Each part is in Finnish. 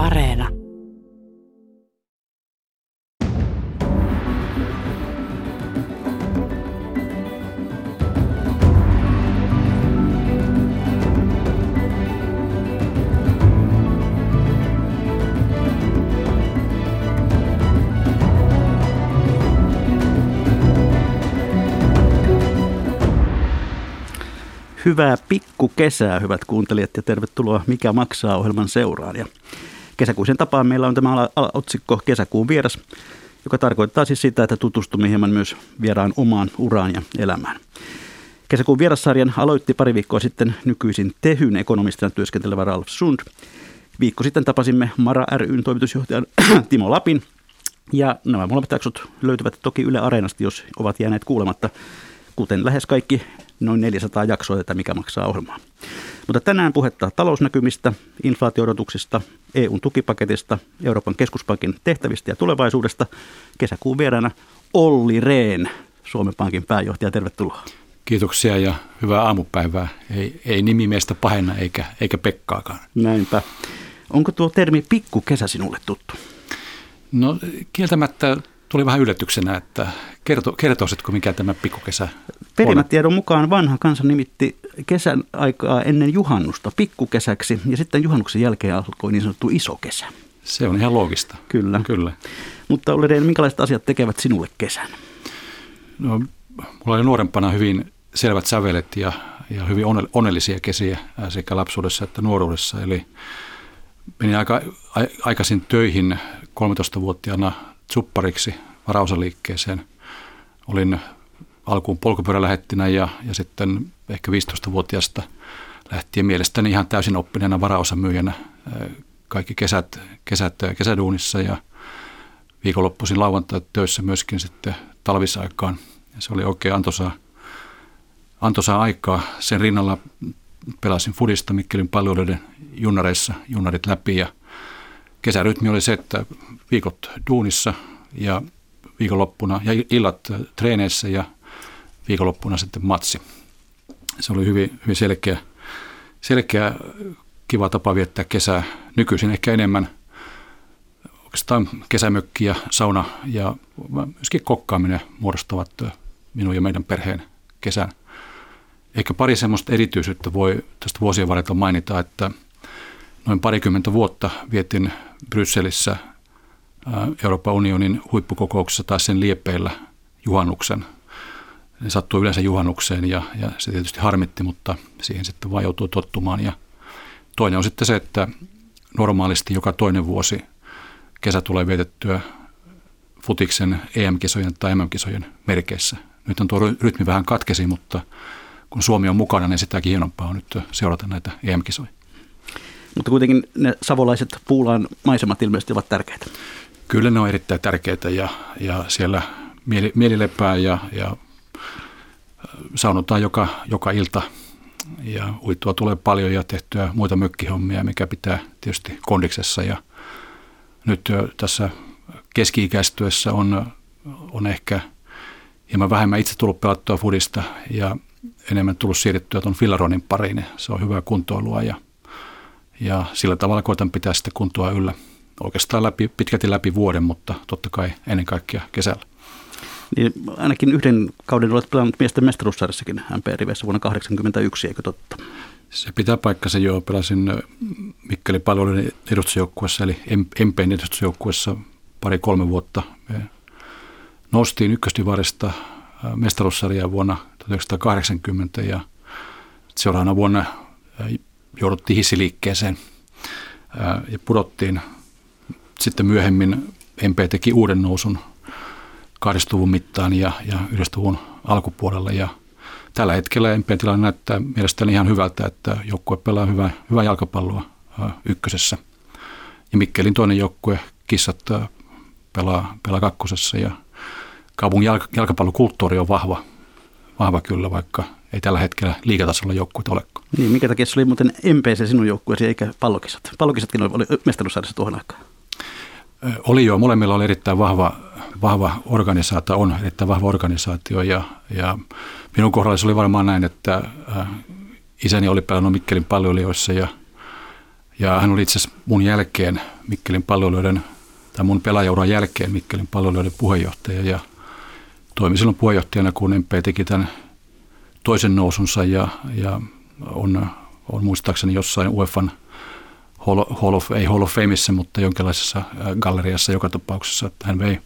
Areena. Hyvää pikkukesää, hyvät kuuntelijat, ja tervetuloa Mikä maksaa ohjelman seuraan. Ja kesäkuisen tapaan meillä on tämä otsikko Kesäkuun vieras, joka tarkoittaa siis sitä, että tutustumme hieman myös vieraan omaan uraan ja elämään. Kesäkuun vierassarjan aloitti pari viikkoa sitten nykyisin Tehyn ekonomistina työskentelevä Ralf Sund. Viikko sitten tapasimme Mara ryn toimitusjohtajan Timo Lapin. Ja nämä molemmat jaksot löytyvät toki Yle Areenasta, jos ovat jääneet kuulematta, kuten lähes kaikki noin 400 jaksoa tätä Mikä maksaa ohjelmaa. Mutta tänään puhetta talousnäkymistä, inflaatioodotuksista, EUn tukipaketista, Euroopan keskuspankin tehtävistä ja tulevaisuudesta. Kesäkuun vieraana Olli Rehn, Suomen Pankin pääjohtaja. Tervetuloa. Kiitoksia ja hyvää aamupäivää. Ei, ei nimi meistä pahenna eikä, eikä Pekkaakaan. Näinpä. Onko tuo termi pikkukesä sinulle tuttu? No kieltämättä tuli vähän yllätyksenä, että kerto, kertoisitko mikä tämä pikkukesä Perimätiedon mukaan vanha kansa nimitti kesän aikaa ennen juhannusta pikkukesäksi ja sitten juhannuksen jälkeen alkoi niin sanottu iso kesä. Se on ihan loogista. Kyllä. Kyllä. Mutta Olli minkälaiset asiat tekevät sinulle kesän? No, mulla oli nuorempana hyvin selvät sävelet ja, ja hyvin onnellisia kesiä sekä lapsuudessa että nuoruudessa. Eli menin aika aikaisin töihin 13-vuotiaana tsuppariksi varausaliikkeeseen. Olin alkuun polkupyörälähettinä ja, ja sitten ehkä 15-vuotiaasta lähtien mielestäni ihan täysin oppineena varaosamyyjänä kaikki kesät, kesät kesäduunissa ja viikonloppuisin lauantai töissä myöskin sitten talvisaikaan. Ja se oli oikein antoisaa, antoisaa aikaa. Sen rinnalla pelasin fudista Mikkelin palveluiden junnareissa, junnarit läpi ja kesärytmi oli se, että viikot duunissa ja viikonloppuna ja illat treeneissä ja viikonloppuna sitten matsi. Se oli hyvin, hyvin selkeä, selkeä, kiva tapa viettää kesää. Nykyisin ehkä enemmän oikeastaan kesämökki ja sauna ja myöskin kokkaaminen muodostavat minun ja meidän perheen kesän. Ehkä pari semmoista erityisyyttä voi tästä vuosien varrella mainita, että noin parikymmentä vuotta vietin Brysselissä Euroopan unionin huippukokouksessa tai sen liepeillä juhannuksen – ne sattuu yleensä juhannukseen ja, ja se tietysti harmitti, mutta siihen sitten vaan joutuu tottumaan. Ja toinen on sitten se, että normaalisti joka toinen vuosi kesä tulee vietettyä futiksen EM-kisojen tai MM-kisojen merkeissä. Nyt on tuo rytmi vähän katkesi, mutta kun Suomi on mukana, niin sitäkin hienompaa on nyt seurata näitä EM-kisoja. Mutta kuitenkin ne savolaiset puulaan maisemat ilmeisesti ovat tärkeitä. Kyllä ne on erittäin tärkeitä ja, ja siellä mieli, mielilepää ja, ja saunotaan joka, joka ilta ja uittua tulee paljon ja tehtyä muita mökkihommia, mikä pitää tietysti kondiksessa. Ja nyt jo tässä keski-ikäistyessä on, on ehkä hieman vähemmän itse tullut pelattua fudista ja enemmän tullut siirrettyä tuon filaronin pariin. Se on hyvää kuntoilua ja, ja sillä tavalla koitan pitää sitä kuntoa yllä oikeastaan läpi, pitkälti läpi vuoden, mutta totta kai ennen kaikkea kesällä. Niin ainakin yhden kauden olet pelannut miesten mestaruussarjassakin MP-riveissä vuonna 1981, eikö totta? Se pitää paikkansa jo. Pelasin Mikkeli palveluiden edustusjoukkuessa, eli MPn edustusjoukkuessa pari-kolme vuotta. Me noustiin ykköstivarista mestaruussarjaa vuonna 1980 ja seuraavana vuonna jouduttiin hissiliikkeeseen ja pudottiin. Sitten myöhemmin MP teki uuden nousun 20 mittaan ja, ja 90 alkupuolella. Ja tällä hetkellä MPn tilanne näyttää mielestäni ihan hyvältä, että joukkue pelaa hyvää, hyvää jalkapalloa ykkösessä. Ja Mikkelin toinen joukkue, kissat, pelaa, pelaa kakkosessa ja kaupungin jalk, jalkapallokulttuuri on vahva, vahva kyllä, vaikka ei tällä hetkellä liikatasolla joukkueita olekaan. Niin, mikä takia se oli muuten MPC sinun joukkueesi eikä pallokisat? Pallokisatkin oli mestaruussarjassa tuohon aikaan. Oli jo, molemmilla oli erittäin vahva, vahva organisaatio, on erittäin vahva organisaatio ja, ja minun kohdalla se oli varmaan näin, että isäni oli pelannut Mikkelin palvelijoissa ja, Ja hän oli itse asiassa mun jälkeen Mikkelin palveluiden, tai mun pelaajauran jälkeen Mikkelin palveluiden puheenjohtaja ja toimi silloin puheenjohtajana, kun MP teki tämän toisen nousunsa ja, ja on, on muistaakseni jossain UEFan Hall, Hall of, ei Hall of Fameissa, mutta jonkinlaisessa äh, galleriassa joka tapauksessa, että hän vei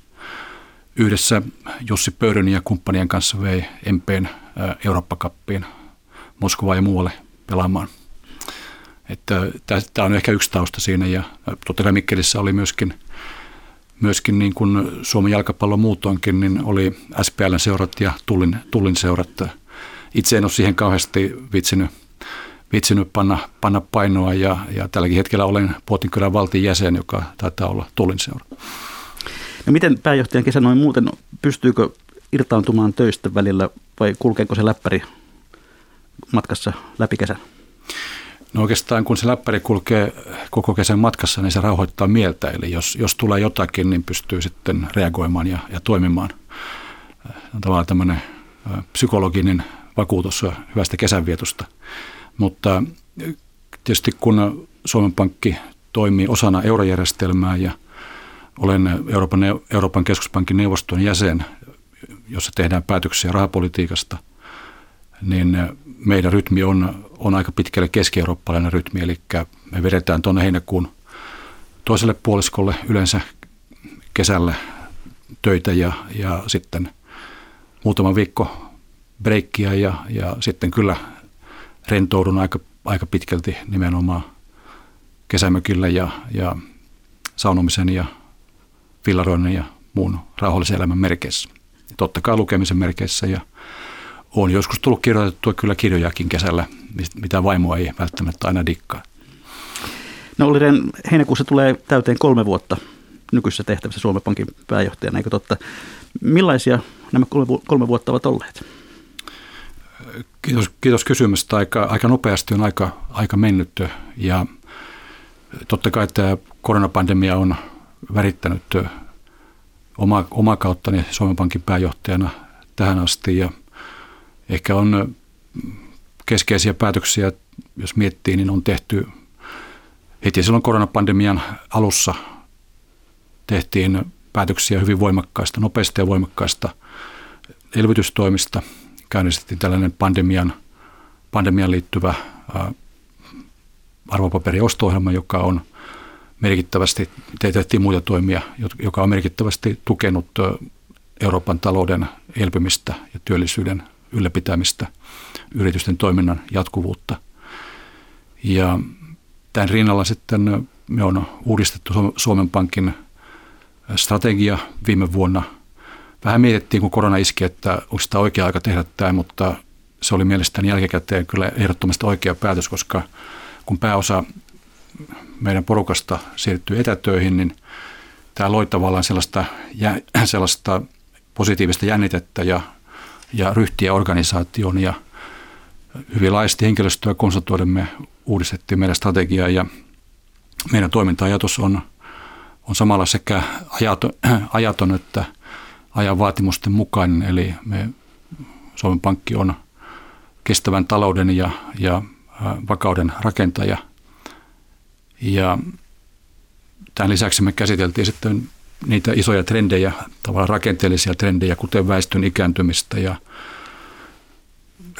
yhdessä Jussi Pöyryn ja kumppanien kanssa vei MPn äh, Eurooppa-kappiin Moskovaan ja muualle pelaamaan. Tämä on ehkä yksi tausta siinä ja totta kai Mikkelissä oli myöskin, myöskin niin kuin Suomen jalkapallo muutoinkin, niin oli SPLn seurat ja Tullin, Tullin seurat. Itse en ole siihen kauheasti vitsinyt, vitsinyt panna, panna painoa ja, ja tälläkin hetkellä olen Puotinkylän valtion jäsen, joka taitaa olla Tullin seura. No miten pääjohtajan kesä noin muuten, pystyykö irtaantumaan töistä välillä vai kulkeeko se läppäri matkassa läpi kesän? No oikeastaan kun se läppäri kulkee koko kesän matkassa, niin se rauhoittaa mieltä. Eli jos, jos tulee jotakin, niin pystyy sitten reagoimaan ja, ja toimimaan. On tavallaan tämmöinen psykologinen vakuutus hyvästä kesänvietosta. Mutta tietysti kun Suomen Pankki toimii osana eurojärjestelmää ja olen Euroopan, Euroopan keskuspankin neuvoston jäsen, jossa tehdään päätöksiä rahapolitiikasta, niin meidän rytmi on, on aika pitkälle keski-eurooppalainen rytmi, eli me vedetään tuonne heinäkuun toiselle puoliskolle yleensä kesällä töitä ja, ja sitten muutama viikko breikkiä ja, ja sitten kyllä rentoudun aika, aika pitkälti nimenomaan kesämökillä ja, ja saunomisen ja villaroinnin ja muun rauhallisen elämän merkeissä. Totta kai lukemisen merkeissä ja on joskus tullut kirjoitettua kyllä kirjojakin kesällä, mitä vaimo ei välttämättä aina dikkaa. No Olli Rehn, heinäkuussa tulee täyteen kolme vuotta nykyisessä tehtävässä Suomen Pankin pääjohtajana, eikö totta? Millaisia nämä kolme vuotta ovat olleet? Kiitos, kiitos kysymästä. Aika, aika nopeasti on aika, aika mennyt ja totta kai tämä koronapandemia on värittänyt oma, oma kauttani Suomen Pankin pääjohtajana tähän asti ja ehkä on keskeisiä päätöksiä, jos miettii, niin on tehty heti silloin koronapandemian alussa tehtiin päätöksiä hyvin voimakkaista, nopeista ja voimakkaista elvytystoimista. Käynnistettiin tällainen pandemian, pandemian liittyvä arvopaperiosto-ohjelma, joka on – merkittävästi, tehtiin muita toimia, joka on merkittävästi tukenut Euroopan talouden elpymistä ja työllisyyden ylläpitämistä, yritysten toiminnan jatkuvuutta. Ja tämän rinnalla sitten me on uudistettu Suomen Pankin strategia viime vuonna. Vähän mietittiin, kun korona iski, että onko sitä oikea aika tehdä tämä, mutta se oli mielestäni jälkikäteen kyllä ehdottomasti oikea päätös, koska kun pääosa meidän porukasta siirtyy etätöihin, niin tämä loi tavallaan sellaista, sellaista positiivista jännitettä ja, ja ryhtiä organisaatioon ja hyvin laajasti henkilöstöä konsultoiden me uudistettiin meidän strategiaa ja meidän toiminta-ajatus on, on samalla sekä ajaton, ajaton että ajan vaatimusten mukainen, eli me, Suomen Pankki on kestävän talouden ja, ja vakauden rakentaja – ja tämän lisäksi me käsiteltiin sitten niitä isoja trendejä, tavallaan rakenteellisia trendejä, kuten väestön ikääntymistä ja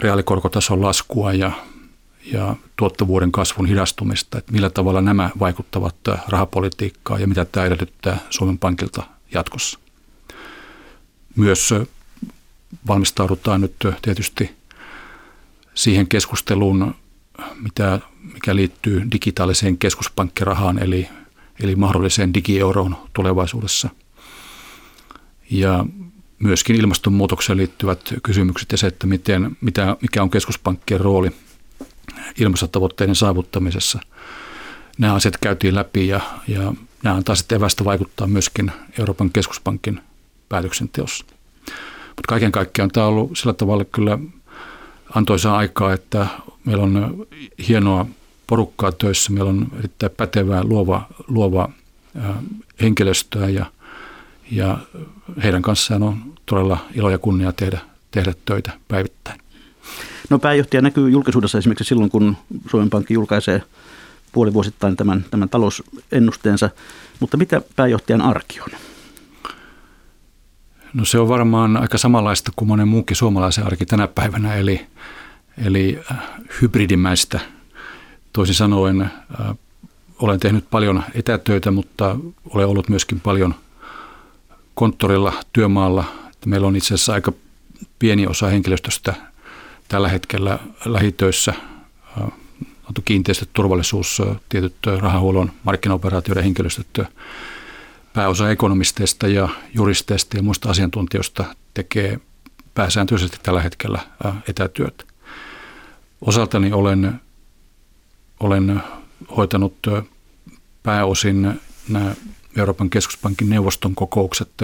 reaalikorkotason laskua ja, ja tuottavuuden kasvun hidastumista, että millä tavalla nämä vaikuttavat rahapolitiikkaan ja mitä tämä edellyttää Suomen Pankilta jatkossa. Myös valmistaudutaan nyt tietysti siihen keskusteluun, mitä mikä liittyy digitaaliseen keskuspankkirahaan, eli, eli mahdolliseen digieuroon tulevaisuudessa. Ja myöskin ilmastonmuutokseen liittyvät kysymykset ja se, että miten, mitä, mikä on keskuspankkien rooli ilmastotavoitteiden saavuttamisessa. Nämä asiat käytiin läpi ja, ja nämä antaa sitten evästä vaikuttaa myöskin Euroopan keskuspankin päätöksenteossa. Mutta kaiken kaikkiaan tämä on ollut sillä tavalla kyllä antoisaa aikaa, että meillä on hienoa porukkaa töissä. Meillä on erittäin pätevää, luova, luova henkilöstöä ja, ja heidän kanssaan on todella ilo ja kunnia tehdä, tehdä töitä päivittäin. No pääjohtaja näkyy julkisuudessa esimerkiksi silloin, kun Suomen Pankki julkaisee puolivuosittain tämän, tämän talousennusteensa. Mutta mitä pääjohtajan arki on? No se on varmaan aika samanlaista kuin monen muukin suomalaisen arki tänä päivänä, eli, eli äh, hybridimäistä. Toisin sanoen äh, olen tehnyt paljon etätöitä, mutta olen ollut myöskin paljon konttorilla, työmaalla. Meillä on itse asiassa aika pieni osa henkilöstöstä tällä hetkellä lähitöissä. Äh, kiinteistöt, turvallisuus, tietyt rahahuollon markkinaoperaatioiden henkilöstöt pääosa ekonomisteista ja juristeista ja muista asiantuntijoista tekee pääsääntöisesti tällä hetkellä etätyötä. Osaltani olen, olen hoitanut pääosin nämä Euroopan keskuspankin neuvoston kokoukset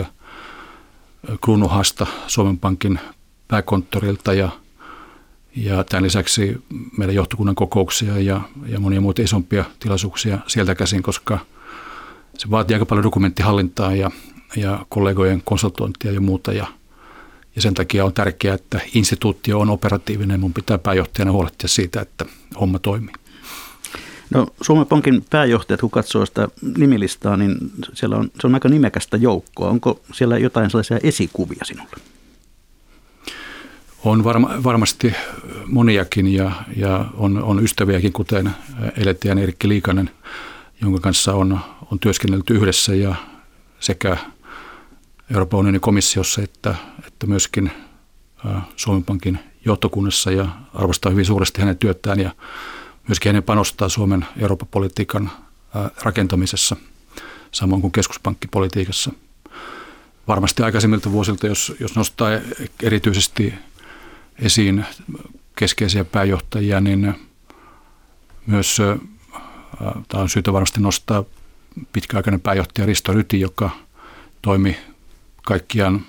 Kruunuhasta Suomen Pankin pääkonttorilta ja, ja tämän lisäksi meidän johtokunnan kokouksia ja, ja monia muita isompia tilaisuuksia sieltä käsin, koska – se vaatii aika paljon dokumenttihallintaa ja, ja kollegojen konsultointia ja muuta. Ja, ja sen takia on tärkeää, että instituutio on operatiivinen. Mun pitää pääjohtajana huolehtia siitä, että homma toimii. No, Suomen Pankin pääjohtajat, kun katsoo sitä nimilistaa, niin siellä on, se on aika nimekästä joukkoa. Onko siellä jotain sellaisia esikuvia sinulle? On varma, varmasti moniakin ja, ja on, on ystäviäkin, kuten eletijän Erkki Liikanen, jonka kanssa on, on työskennelty yhdessä ja sekä Euroopan unionin komissiossa että, että myöskin Suomen Pankin johtokunnassa ja arvostaa hyvin suuresti hänen työtään ja myöskin hänen panostaa Suomen Euroopan politiikan rakentamisessa, samoin kuin keskuspankkipolitiikassa. Varmasti aikaisemmilta vuosilta, jos, jos nostaa erityisesti esiin keskeisiä pääjohtajia, niin myös Tämä on syytä varmasti nostaa pitkäaikainen pääjohtaja Risto Ryti, joka toimi kaikkiaan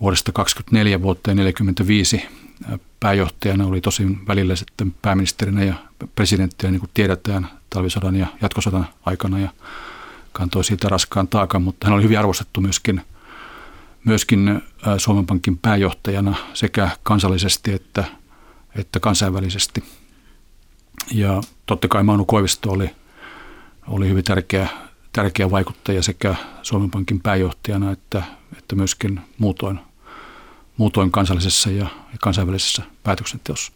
vuodesta 24 vuoteen 45 pääjohtajana, oli tosin välillä sitten pääministerinä ja presidenttinä, niin kuin tiedetään, talvisodan ja jatkosodan aikana ja kantoi siitä raskaan taakan, mutta hän oli hyvin arvostettu myöskin, myöskin Suomen Pankin pääjohtajana sekä kansallisesti että, että kansainvälisesti – ja totta kai Manu Koivisto oli, oli hyvin tärkeä, tärkeä vaikuttaja sekä Suomen Pankin pääjohtajana että, että myöskin muutoin, muutoin kansallisessa ja, ja kansainvälisessä päätöksenteossa.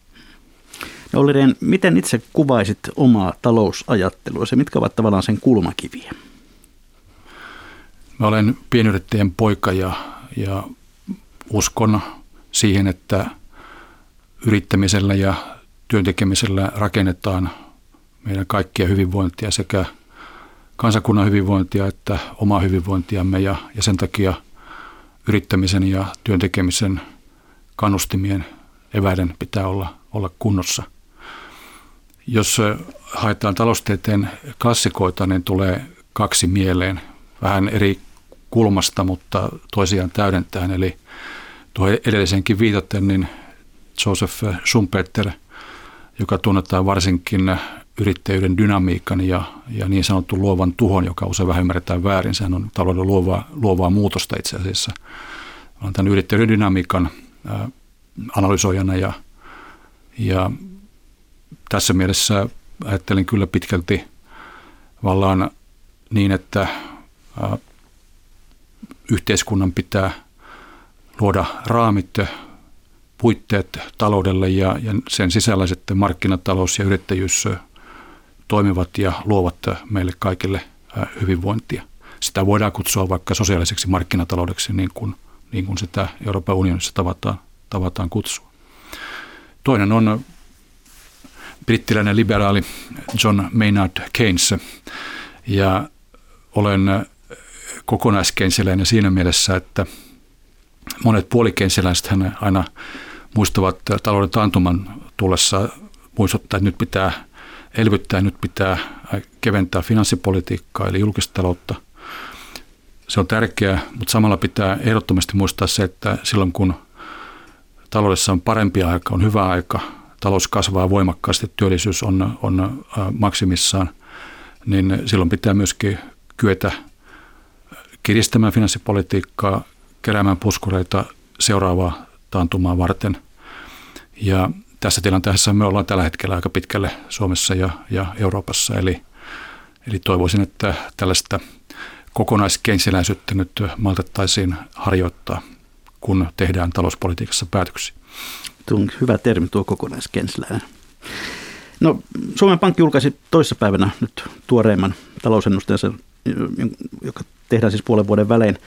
No Olli Rehn, miten itse kuvaisit omaa talousajattelua? Se mitkä ovat tavallaan sen kulmakiviä? Mä olen pienyrittäjän poika ja, ja uskon siihen, että yrittämisellä ja työntekemisellä rakennetaan meidän kaikkia hyvinvointia sekä kansakunnan hyvinvointia että omaa hyvinvointiamme ja, ja sen takia yrittämisen ja työntekemisen kannustimien eväiden pitää olla, olla kunnossa. Jos haetaan taloustieteen klassikoita, niin tulee kaksi mieleen vähän eri kulmasta, mutta toisiaan täydentäen. Eli tuo edellisenkin viitaten, niin Joseph Schumpeter – joka tunnetaan varsinkin yrittäjyyden dynamiikan ja, ja niin sanottu luovan tuhon, joka usein vähän ymmärretään väärin. Sehän on talouden luovaa, luovaa muutosta itse asiassa. Olen tämän yrittäjyyden dynamiikan analysoijana ja, ja tässä mielessä ajattelin kyllä pitkälti vallaan niin, että yhteiskunnan pitää luoda raamit puitteet taloudelle ja, ja sen sisällä sitten markkinatalous ja yrittäjyys toimivat ja luovat meille kaikille hyvinvointia. Sitä voidaan kutsua vaikka sosiaaliseksi markkinataloudeksi, niin kuin, niin kuin sitä Euroopan unionissa tavataan, tavataan kutsua. Toinen on brittiläinen liberaali John Maynard Keynes, ja olen kokonaiskeinsiläinen siinä mielessä, että monet puolikeinsiläiset hän aina muistavat talouden taantuman tullessa muistuttaa, että nyt pitää elvyttää, nyt pitää keventää finanssipolitiikkaa eli julkista taloutta. Se on tärkeää, mutta samalla pitää ehdottomasti muistaa se, että silloin kun taloudessa on parempi aika, on hyvä aika, talous kasvaa voimakkaasti, työllisyys on, on maksimissaan, niin silloin pitää myöskin kyetä kiristämään finanssipolitiikkaa, keräämään puskureita seuraavaa taantumaa varten. Ja tässä tilanteessa me ollaan tällä hetkellä aika pitkälle Suomessa ja, ja Euroopassa. Eli, eli toivoisin, että tällaista kokonaiskensiläisyyttä nyt maltettaisiin harjoittaa, kun tehdään talouspolitiikassa päätöksiä. Tuo on hyvä termi tuo kokonaiskensiläinen. No, Suomen Pankki julkaisi toissapäivänä nyt tuoreimman talousennusteensa, joka tehdään siis puolen vuoden välein.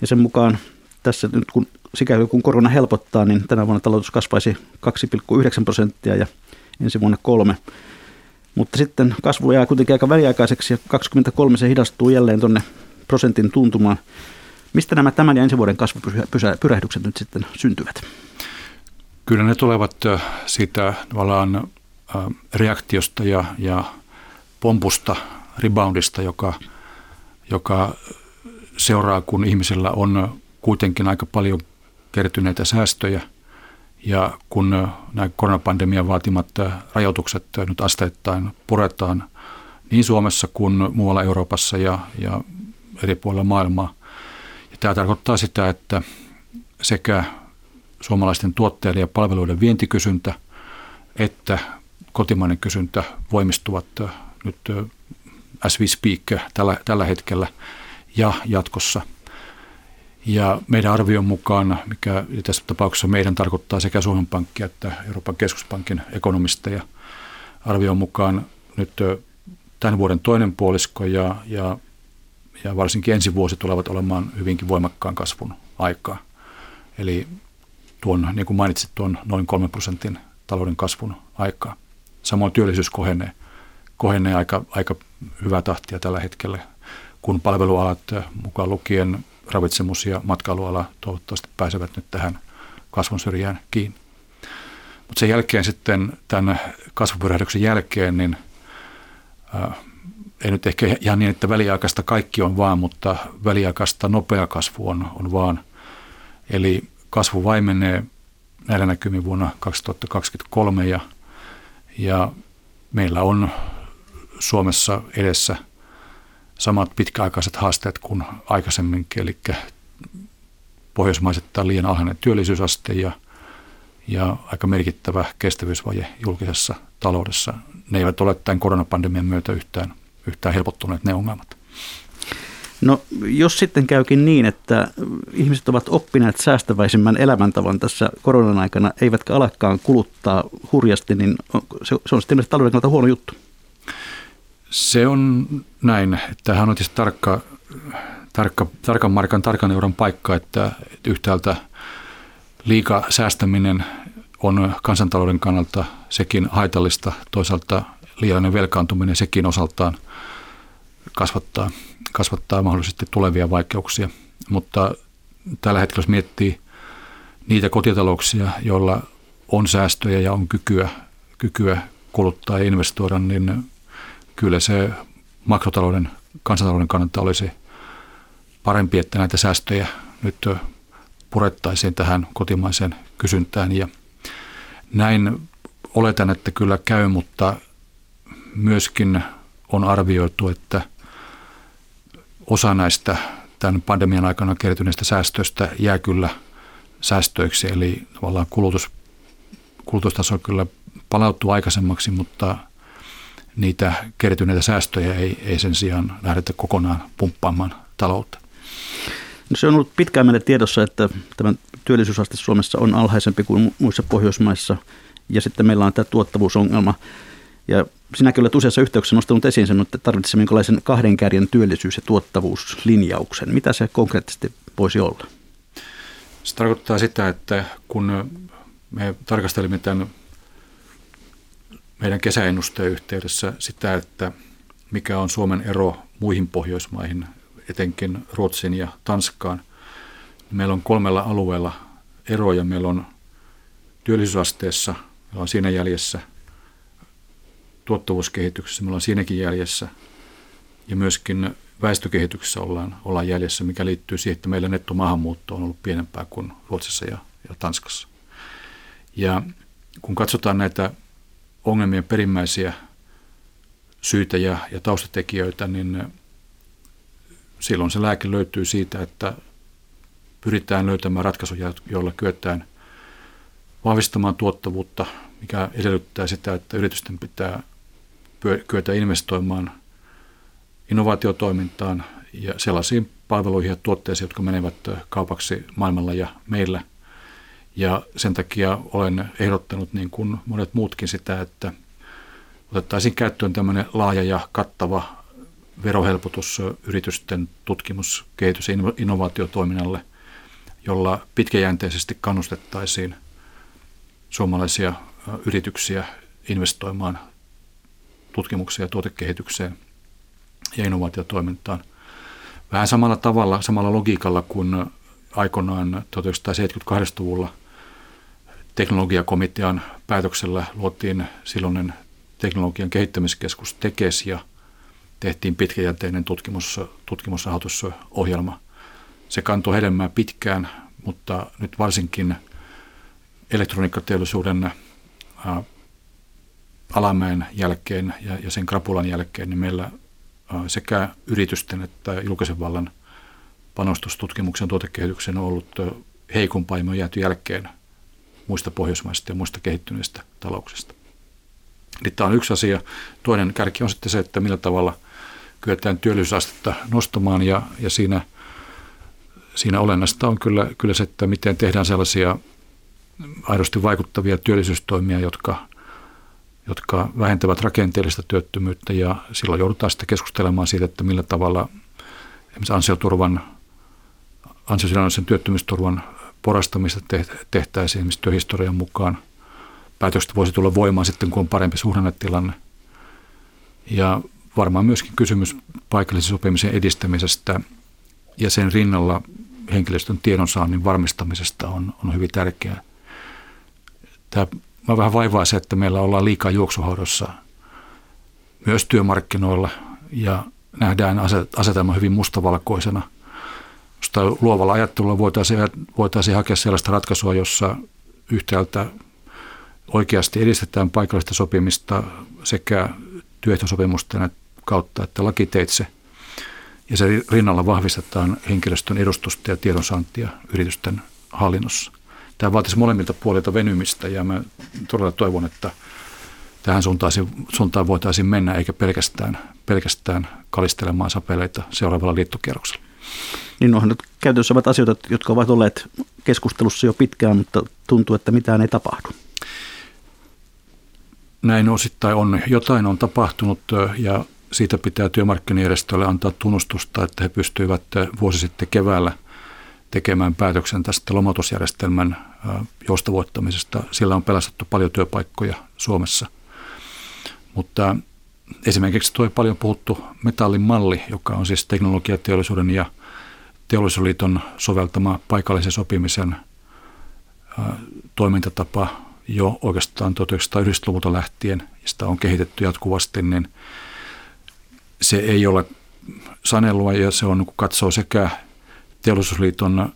Ja sen mukaan tässä nyt kun sikäli kun korona helpottaa, niin tänä vuonna talous kasvaisi 2,9 prosenttia ja ensi vuonna kolme. Mutta sitten kasvu jää kuitenkin aika väliaikaiseksi ja 23 se hidastuu jälleen tuonne prosentin tuntumaan. Mistä nämä tämän ja ensi vuoden kasvupyrähdykset nyt sitten syntyvät? Kyllä ne tulevat siitä tavallaan reaktiosta ja, ja pompusta, reboundista, joka, joka seuraa, kun ihmisillä on kuitenkin aika paljon kertyneitä säästöjä. Ja kun nämä koronapandemian vaatimat rajoitukset nyt asteittain puretaan niin Suomessa kuin muualla Euroopassa ja, ja eri puolilla maailmaa. Ja tämä tarkoittaa sitä, että sekä suomalaisten tuotteiden ja palveluiden vientikysyntä että kotimainen kysyntä voimistuvat nyt as we speak tällä, tällä hetkellä ja jatkossa. Ja meidän arvion mukaan, mikä tässä tapauksessa meidän tarkoittaa sekä Suomen Pankkia että Euroopan keskuspankin ekonomisteja, arvion mukaan nyt tämän vuoden toinen puolisko ja, ja, ja varsinkin ensi vuosi tulevat olemaan hyvinkin voimakkaan kasvun aikaa. Eli tuon, niin kuin mainitsit, tuon noin 3 prosentin talouden kasvun aikaa. Samoin työllisyys kohenee, kohenee aika, aika hyvää tahtia tällä hetkellä, kun palvelualat mukaan lukien ravitsemus- ja matkailuala toivottavasti pääsevät nyt tähän kasvun syrjään kiinni. Mutta sen jälkeen sitten, tämän kasvupyrähdyksen jälkeen, niin äh, ei nyt ehkä ihan niin, että väliaikaista kaikki on vaan, mutta väliaikaista nopea kasvu on, on vaan. Eli kasvu vaimenee näillä näkymin vuonna 2023 ja, ja meillä on Suomessa edessä samat pitkäaikaiset haasteet kuin aikaisemminkin, eli pohjoismaiset liian alhainen työllisyysaste ja, ja aika merkittävä kestävyysvaje julkisessa taloudessa. Ne eivät ole tämän koronapandemian myötä yhtään, yhtään helpottuneet ne ongelmat. No jos sitten käykin niin, että ihmiset ovat oppineet säästäväisimmän elämäntavan tässä koronan aikana, eivätkä alakaan kuluttaa hurjasti, niin se, se on sitten talouden kannalta huono juttu. Se on näin. Tämähän on tietysti tarkka, tarkka, tarkan markan, tarkan euron paikka, että yhtäältä liika säästäminen on kansantalouden kannalta sekin haitallista. Toisaalta liiallinen velkaantuminen sekin osaltaan kasvattaa kasvattaa mahdollisesti tulevia vaikeuksia. Mutta tällä hetkellä, jos miettii niitä kotitalouksia, joilla on säästöjä ja on kykyä, kykyä kuluttaa ja investoida, niin kyllä se makrotalouden, kansantalouden kannalta olisi parempi, että näitä säästöjä nyt purettaisiin tähän kotimaiseen kysyntään. Ja näin oletan, että kyllä käy, mutta myöskin on arvioitu, että – osa näistä tämän pandemian aikana kertyneistä säästöistä jää kyllä säästöiksi, eli tavallaan kulutus, kulutustaso kyllä palautuu aikaisemmaksi, mutta niitä kertyneitä säästöjä ei, ei sen sijaan lähdetä kokonaan pumppaamaan taloutta. No se on ollut pitkään meille tiedossa, että tämä työllisyysaste Suomessa on alhaisempi kuin muissa Pohjoismaissa, ja sitten meillä on tämä tuottavuusongelma. Ja sinäkin olet useassa yhteyksissä nostanut esiin sen, että tarvitsemme jonkinlaisen kahden kärjen työllisyys- ja tuottavuuslinjauksen. Mitä se konkreettisesti voisi olla? Se tarkoittaa sitä, että kun me tarkastelimme tämän meidän kesäennusteen yhteydessä sitä, että mikä on Suomen ero muihin Pohjoismaihin, etenkin Ruotsin ja Tanskaan. Meillä on kolmella alueella eroja. Meillä on työllisyysasteessa, meillä on siinä jäljessä – tuottavuuskehityksessä, me ollaan siinäkin jäljessä. Ja myöskin väestökehityksessä ollaan, ollaan jäljessä, mikä liittyy siihen, että meillä nettomaahanmuutto on ollut pienempää kuin Ruotsissa ja, ja Tanskassa. Ja kun katsotaan näitä ongelmien perimmäisiä syitä ja, ja taustatekijöitä, niin silloin se lääke löytyy siitä, että pyritään löytämään ratkaisuja, joilla kyetään vahvistamaan tuottavuutta, mikä edellyttää sitä, että yritysten pitää kyetä investoimaan innovaatiotoimintaan ja sellaisiin palveluihin ja tuotteisiin, jotka menevät kaupaksi maailmalla ja meillä. Ja sen takia olen ehdottanut niin kuin monet muutkin sitä, että otettaisiin käyttöön tämmöinen laaja ja kattava verohelpotus yritysten tutkimus-, kehitys- ja innovaatiotoiminnalle, jolla pitkäjänteisesti kannustettaisiin suomalaisia yrityksiä investoimaan tutkimukseen ja tuotekehitykseen ja innovaatiotoimintaan. Vähän samalla tavalla, samalla logiikalla kuin aikoinaan 1978-luvulla teknologiakomitean päätöksellä luotiin silloinen teknologian kehittämiskeskus TEKES ja tehtiin pitkäjänteinen tutkimus, tutkimusrahoitusohjelma. Se kantoi hedelmää pitkään, mutta nyt varsinkin elektroniikkateollisuuden alamäen jälkeen ja, ja sen krapulan jälkeen, niin meillä sekä yritysten että julkisen vallan panostustutkimuksen tuotekehityksen on ollut heikompaa ja me on jääty jälkeen muista pohjoismaista ja muista kehittyneistä talouksista. Eli tämä on yksi asia. Toinen kärki on sitten se, että millä tavalla kyetään työllisyysastetta nostamaan ja, ja siinä, siinä olennaista on kyllä, kyllä se, että miten tehdään sellaisia aidosti vaikuttavia työllisyystoimia, jotka, jotka vähentävät rakenteellista työttömyyttä ja silloin joudutaan sitten keskustelemaan siitä, että millä tavalla esimerkiksi ansioturvan, ansiosidonnaisen työttömyysturvan porastamista tehtäisiin esimerkiksi työhistorian mukaan – päätökset voisi tulla voimaan sitten, kun on parempi suhdannetilanne. Ja varmaan myöskin kysymys paikallisen sopimisen edistämisestä ja sen rinnalla henkilöstön tiedonsaannin varmistamisesta on, on hyvin tärkeää. Tämä mä vähän vaivaa se, että meillä ollaan liikaa juoksuhaudossa myös työmarkkinoilla ja nähdään asetelma hyvin mustavalkoisena. Sitä luovalla ajattelulla voitaisiin, voitaisiin hakea sellaista ratkaisua, jossa yhtäältä oikeasti edistetään paikallista sopimista sekä työehtosopimusten kautta että lakiteitse. Ja se rinnalla vahvistetaan henkilöstön edustusta ja tiedonsaantia yritysten hallinnossa. Tämä vaatisi molemmilta puolilta venymistä ja mä todella toivon, että tähän suuntaan, suuntaan voitaisiin mennä eikä pelkästään, pelkästään kalistelemaan sapeleita seuraavalla liittokierroksella. Niin onhan nyt käytössä ovat asioita, jotka ovat olleet keskustelussa jo pitkään, mutta tuntuu, että mitään ei tapahdu näin osittain on. Jotain on tapahtunut ja siitä pitää työmarkkinajärjestölle antaa tunnustusta, että he pystyivät vuosi sitten keväällä tekemään päätöksen tästä lomautusjärjestelmän joustavoittamisesta. Sillä on pelastettu paljon työpaikkoja Suomessa. Mutta esimerkiksi tuo paljon puhuttu metallin malli, joka on siis teknologiateollisuuden ja teollisuusliiton soveltama paikallisen sopimisen toimintatapa jo oikeastaan 1990-luvulta lähtien, ja sitä on kehitetty jatkuvasti, niin se ei ole sanelua ja se on, kun katsoo sekä teollisuusliiton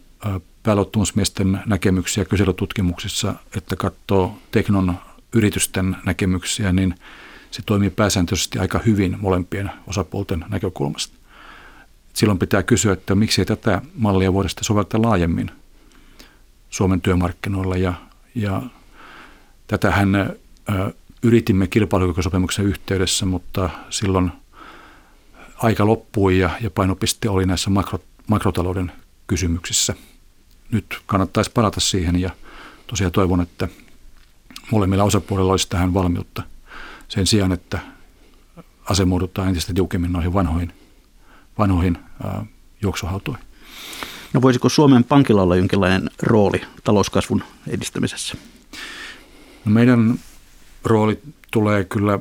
pääluottamusmiesten näkemyksiä kyselytutkimuksissa, että katsoo Teknon yritysten näkemyksiä, niin se toimii pääsääntöisesti aika hyvin molempien osapuolten näkökulmasta. Silloin pitää kysyä, että miksi ei tätä mallia voida soveltaa laajemmin Suomen työmarkkinoilla ja, ja Tätähän yritimme kilpailukykysopimuksen yhteydessä, mutta silloin aika loppui ja, ja painopiste oli näissä makro, makrotalouden kysymyksissä. Nyt kannattaisi palata siihen ja tosiaan toivon, että molemmilla osapuolilla olisi tähän valmiutta sen sijaan, että asemoidutaan entistä tiukemmin noihin vanhoihin, vanhoihin juoksuhautoihin. No voisiko Suomen pankilla olla jonkinlainen rooli talouskasvun edistämisessä? No meidän rooli tulee kyllä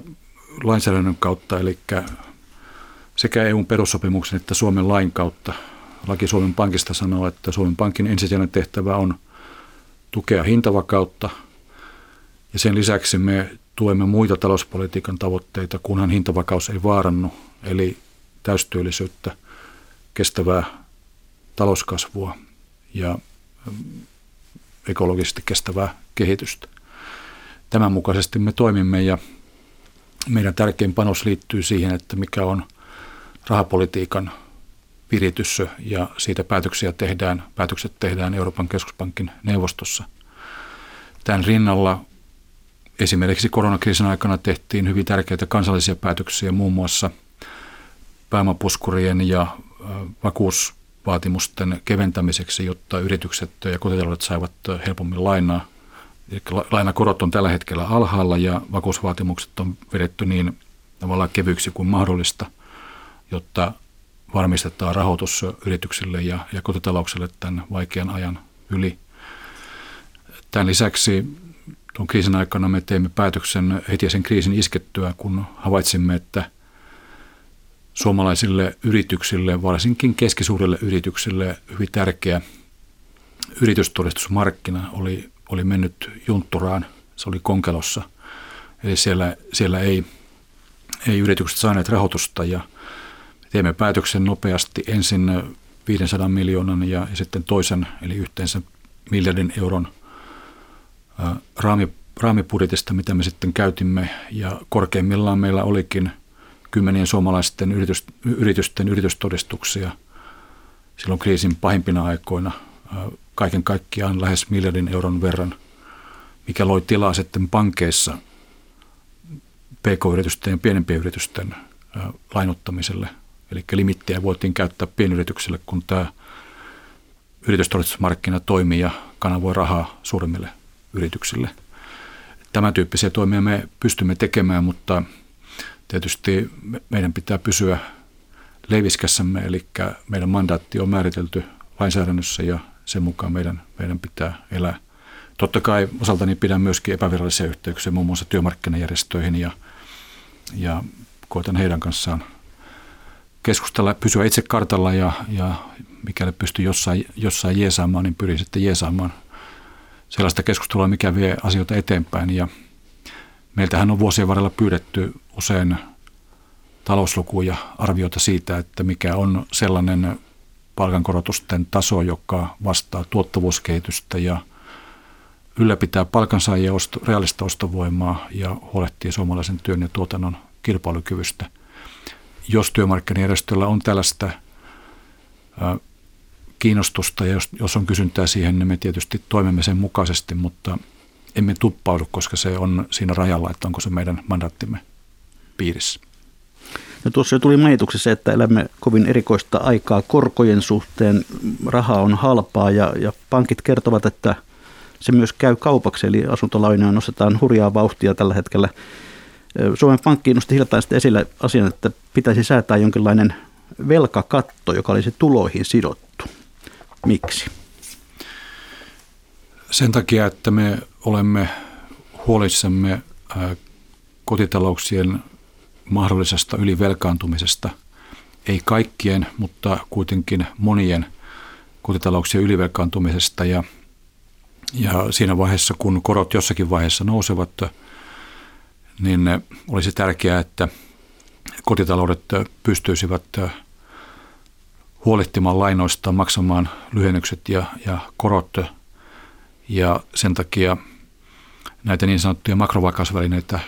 lainsäädännön kautta, eli sekä EUn perussopimuksen että Suomen lain kautta. Laki Suomen Pankista sanoo, että Suomen Pankin ensisijainen tehtävä on tukea hintavakautta ja sen lisäksi me tuemme muita talouspolitiikan tavoitteita, kunhan hintavakaus ei vaarannu, eli täystyöllisyyttä, kestävää talouskasvua ja ekologisesti kestävää kehitystä. Tämän mukaisesti me toimimme ja meidän tärkein panos liittyy siihen, että mikä on rahapolitiikan viritys ja siitä päätöksiä tehdään, päätökset tehdään Euroopan keskuspankin neuvostossa. Tämän rinnalla esimerkiksi koronakriisin aikana tehtiin hyvin tärkeitä kansallisia päätöksiä muun muassa pääomapuskurien ja vakuusvaatimusten keventämiseksi, jotta yritykset ja kotitaloudet saivat helpommin lainaa. Eli lainakorot on tällä hetkellä alhaalla ja vakuusvaatimukset on vedetty niin tavallaan kevyiksi kuin mahdollista, jotta varmistetaan rahoitus yrityksille ja, ja kotitalouksille tämän vaikean ajan yli. Tämän lisäksi tuon kriisin aikana me teimme päätöksen heti sen kriisin iskettyä, kun havaitsimme, että suomalaisille yrityksille, varsinkin keskisuurille yrityksille, hyvin tärkeä yritystodistusmarkkina oli, oli mennyt juntturaan. Se oli konkelossa. Eli siellä, siellä ei, ei yritykset saaneet rahoitusta ja teemme päätöksen nopeasti ensin 500 miljoonan ja, ja sitten toisen, eli yhteensä miljardin euron – raami, raamibudjetista, mitä me sitten käytimme, ja korkeimmillaan meillä olikin kymmenien suomalaisten yritys, yritysten yritystodistuksia silloin kriisin pahimpina aikoina kaiken kaikkiaan lähes miljardin euron verran, mikä loi tilaa sitten pankeissa pk-yritysten ja pienempien yritysten lainottamiselle. Eli limittiä voitiin käyttää pienyrityksille, kun tämä yritystodistusmarkkina toimii ja kanavoi rahaa suurimmille yrityksille. Tämän tyyppisiä toimia me pystymme tekemään, mutta tietysti meidän pitää pysyä leiviskässämme, eli meidän mandaatti on määritelty lainsäädännössä ja sen mukaan meidän, meidän pitää elää. Totta kai osaltani pidän myöskin epävirallisia yhteyksiä muun muassa työmarkkinajärjestöihin ja, ja koitan heidän kanssaan keskustella, pysyä itse kartalla ja, ja mikäli pystyn jossain, jossain jeesaamaan, niin pyrin sitten jeesaamaan sellaista keskustelua, mikä vie asioita eteenpäin. Ja meiltähän on vuosien varrella pyydetty usein talouslukuja, arvioita siitä, että mikä on sellainen palkankorotusten taso, joka vastaa tuottavuuskehitystä ja ylläpitää palkansaajien osto, realista ostovoimaa ja huolehtii suomalaisen työn ja tuotannon kilpailukyvystä. Jos työmarkkinajärjestöllä on tällaista kiinnostusta ja jos, jos on kysyntää siihen, niin me tietysti toimimme sen mukaisesti, mutta emme tuppaudu, koska se on siinä rajalla, että onko se meidän mandaattimme piirissä. No tuossa jo tuli mainituksi se, että elämme kovin erikoista aikaa korkojen suhteen. Raha on halpaa ja, ja pankit kertovat, että se myös käy kaupaksi, eli asuntolainoja nostetaan hurjaa vauhtia tällä hetkellä. Suomen Pankki nosti hiljattain esille asian, että pitäisi säätää jonkinlainen velkakatto, joka olisi tuloihin sidottu. Miksi? Sen takia, että me olemme huolissamme kotitalouksien mahdollisesta ylivelkaantumisesta. Ei kaikkien, mutta kuitenkin monien kotitalouksien ylivelkaantumisesta. Ja, ja siinä vaiheessa, kun korot jossakin vaiheessa nousevat, niin olisi tärkeää, että kotitaloudet pystyisivät huolehtimaan lainoista, maksamaan lyhennykset ja, ja korot. Ja sen takia näitä niin sanottuja makrovakausvälineitä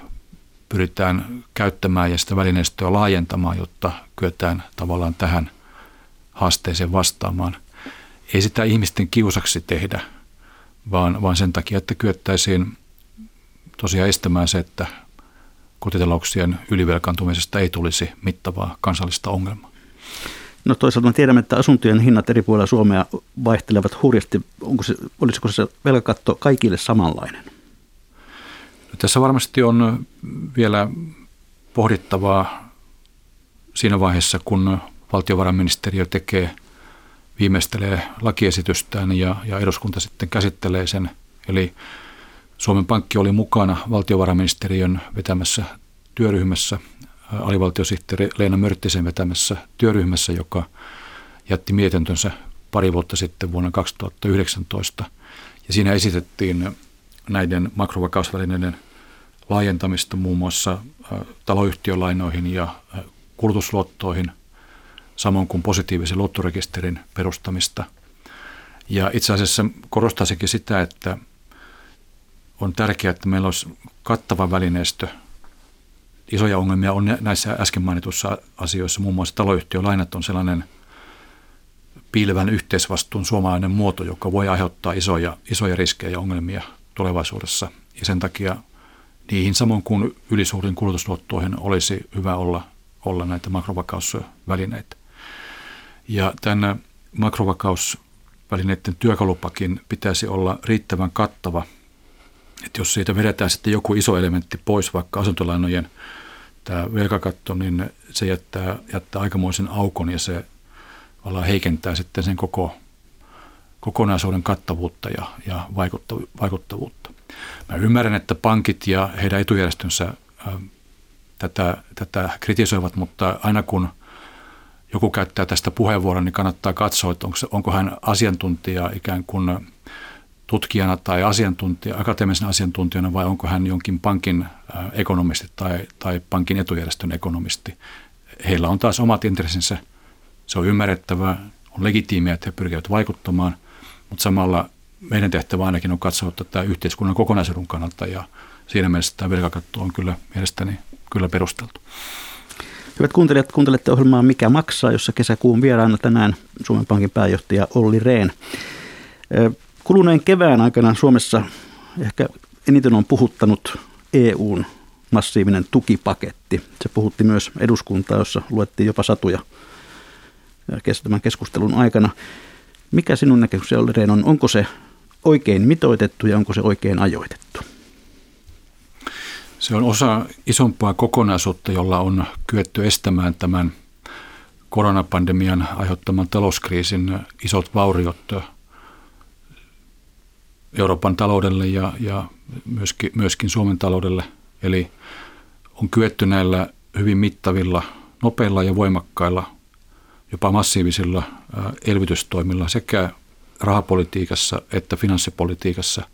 pyritään käyttämään ja sitä välineistöä laajentamaan, jotta kyetään tavallaan tähän haasteeseen vastaamaan. Ei sitä ihmisten kiusaksi tehdä, vaan, vaan sen takia, että kyettäisiin tosiaan estämään se, että kotitalouksien ylivelkaantumisesta ei tulisi mittavaa kansallista ongelmaa. No toisaalta me tiedämme, että asuntojen hinnat eri puolilla Suomea vaihtelevat hurjasti. Onko se, olisiko se velkakatto kaikille samanlainen? Tässä varmasti on vielä pohdittavaa siinä vaiheessa, kun valtiovarainministeriö tekee, viimeistelee lakiesitystään ja, ja eduskunta sitten käsittelee sen. Eli Suomen Pankki oli mukana valtiovarainministeriön vetämässä työryhmässä alivaltiosihteeri Leena Mörttisen vetämässä työryhmässä, joka jätti mietintönsä pari vuotta sitten vuonna 2019. Ja siinä esitettiin näiden makrovakausvälineiden laajentamista muun muassa taloyhtiölainoihin ja kulutusluottoihin, samoin kuin positiivisen luottorekisterin perustamista. Ja itse asiassa korostaisinkin sitä, että on tärkeää, että meillä olisi kattava välineistö – isoja ongelmia on näissä äsken mainituissa asioissa. Muun muassa taloyhtiölainat on sellainen piilevän yhteisvastuun suomalainen muoto, joka voi aiheuttaa isoja, isoja riskejä ja ongelmia tulevaisuudessa. Ja sen takia niihin samoin kuin ylisuuriin kulutusluottoihin olisi hyvä olla, olla näitä makrovakausvälineitä. Ja tämän makrovakausvälineiden työkalupakin pitäisi olla riittävän kattava, että jos siitä vedetään sitten joku iso elementti pois, vaikka asuntolainojen tämä velkakatto, niin se jättää, jättää aikamoisen aukon ja se heikentää sitten sen koko kokonaisuuden kattavuutta ja, ja vaikuttavuutta. Mä ymmärrän, että pankit ja heidän etujärjestönsä ää, tätä, tätä kritisoivat, mutta aina kun joku käyttää tästä puheenvuoron, niin kannattaa katsoa, että onko, onko hän asiantuntija ikään kuin tutkijana tai asiantuntija, akateemisen asiantuntijana vai onko hän jonkin pankin ekonomisti tai, tai pankin etujärjestön ekonomisti. Heillä on taas omat intressinsä. Se on ymmärrettävää, on legitiimiä, että he pyrkivät vaikuttamaan, mutta samalla meidän tehtävä ainakin on katsoa tätä yhteiskunnan kokonaisedun kannalta ja siinä mielessä tämä velkakatto on kyllä mielestäni kyllä perusteltu. Hyvät kuuntelijat, kuuntelette ohjelmaa Mikä maksaa, jossa kesäkuun vieraana tänään Suomen Pankin pääjohtaja Olli Rehn. Kuluneen kevään aikana Suomessa ehkä eniten on puhuttanut EUn massiivinen tukipaketti. Se puhutti myös eduskuntaa, jossa luettiin jopa satuja tämän keskustelun aikana. Mikä sinun näkemyksesi Olli on? Onko se oikein mitoitettu ja onko se oikein ajoitettu? Se on osa isompaa kokonaisuutta, jolla on kyetty estämään tämän koronapandemian aiheuttaman talouskriisin isot vauriot Euroopan taloudelle ja, ja myöskin, myöskin Suomen taloudelle. Eli on kyetty näillä hyvin mittavilla, nopeilla ja voimakkailla, jopa massiivisilla elvytystoimilla sekä rahapolitiikassa että finanssipolitiikassa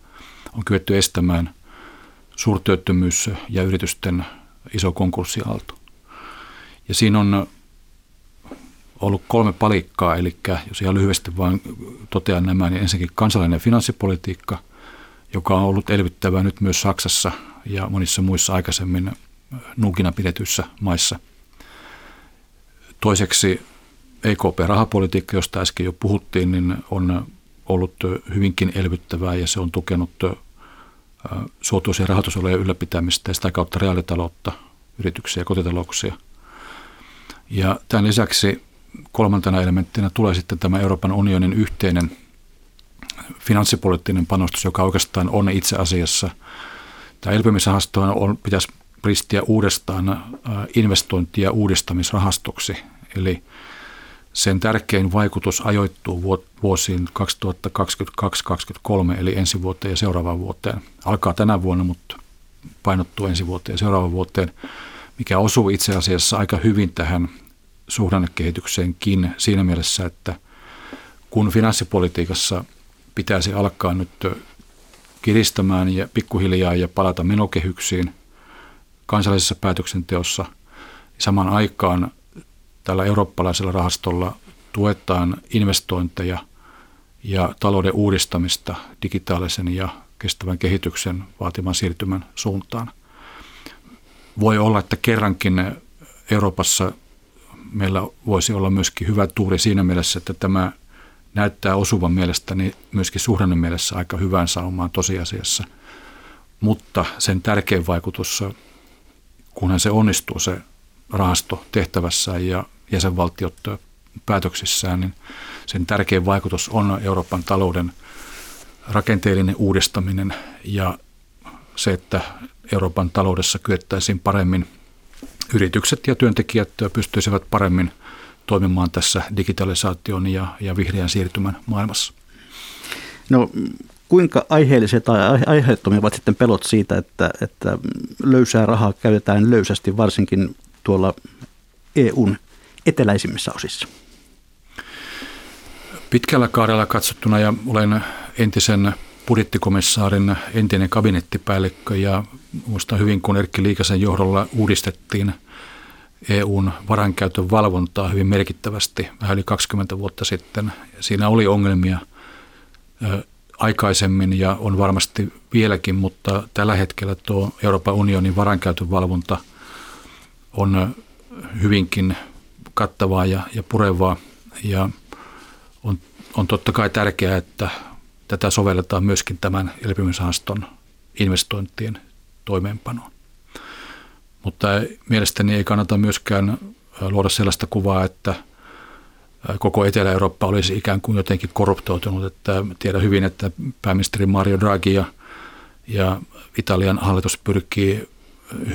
on kyetty estämään suurtyöttömyys ja yritysten iso konkurssiaalto. Ja siinä on ollut kolme palikkaa, eli jos ihan lyhyesti vain totean nämä, niin ensinnäkin kansallinen finanssipolitiikka, joka on ollut elvyttävää nyt myös Saksassa ja monissa muissa aikaisemmin nuukina pidetyissä maissa. Toiseksi EKP-rahapolitiikka, josta äsken jo puhuttiin, niin on ollut hyvinkin elvyttävää ja se on tukenut suotuisia rahoitusolojen ylläpitämistä ja sitä kautta reaalitaloutta, yrityksiä ja kotitalouksia. Ja tämän lisäksi kolmantena elementtinä tulee sitten tämä Euroopan unionin yhteinen finanssipoliittinen panostus, joka oikeastaan on itse asiassa, tämä elpymisrahasto on, pitäisi ristiä uudestaan investointi- ja uudistamisrahastoksi. Eli sen tärkein vaikutus ajoittuu vuosiin 2022-2023, eli ensi vuoteen ja seuraavaan vuoteen. Alkaa tänä vuonna, mutta painottuu ensi vuoteen ja seuraavaan vuoteen, mikä osuu itse asiassa aika hyvin tähän suhdannekehitykseenkin siinä mielessä, että kun finanssipolitiikassa pitäisi alkaa nyt kiristämään ja pikkuhiljaa ja palata menokehyksiin kansallisessa päätöksenteossa, niin samaan aikaan tällä eurooppalaisella rahastolla tuetaan investointeja ja talouden uudistamista digitaalisen ja kestävän kehityksen vaatiman siirtymän suuntaan. Voi olla, että kerrankin Euroopassa meillä voisi olla myöskin hyvä tuuri siinä mielessä, että tämä näyttää osuvan mielestäni myöskin suhdanne mielessä aika hyvään saumaan tosiasiassa. Mutta sen tärkein vaikutus, kunhan se onnistuu se rahasto tehtävässään ja jäsenvaltiot päätöksissään, niin sen tärkein vaikutus on Euroopan talouden rakenteellinen uudistaminen ja se, että Euroopan taloudessa kyettäisiin paremmin yritykset ja työntekijät pystyisivät paremmin toimimaan tässä digitalisaation ja, ja vihreän siirtymän maailmassa. No kuinka aiheelliset tai aiheettomia ovat sitten pelot siitä, että, että löysää rahaa käytetään löysästi varsinkin tuolla EUn eteläisimmissä osissa? Pitkällä kaarella katsottuna ja olen entisen budjettikomissaarin entinen kabinettipäällikkö ja muistan hyvin, kun Erkki Liikasen johdolla uudistettiin EUn varankäytön valvontaa hyvin merkittävästi vähän yli 20 vuotta sitten. Siinä oli ongelmia aikaisemmin ja on varmasti vieläkin, mutta tällä hetkellä tuo Euroopan unionin varankäytön valvonta on hyvinkin kattavaa ja, ja purevaa ja on, on totta kai tärkeää, että tätä sovelletaan myöskin tämän elpymisrahaston investointien toimeenpanoon. Mutta mielestäni ei kannata myöskään luoda sellaista kuvaa, että koko Etelä-Eurooppa olisi ikään kuin jotenkin korruptoitunut. Että tiedän hyvin, että pääministeri Mario Draghi ja, ja Italian hallitus pyrkii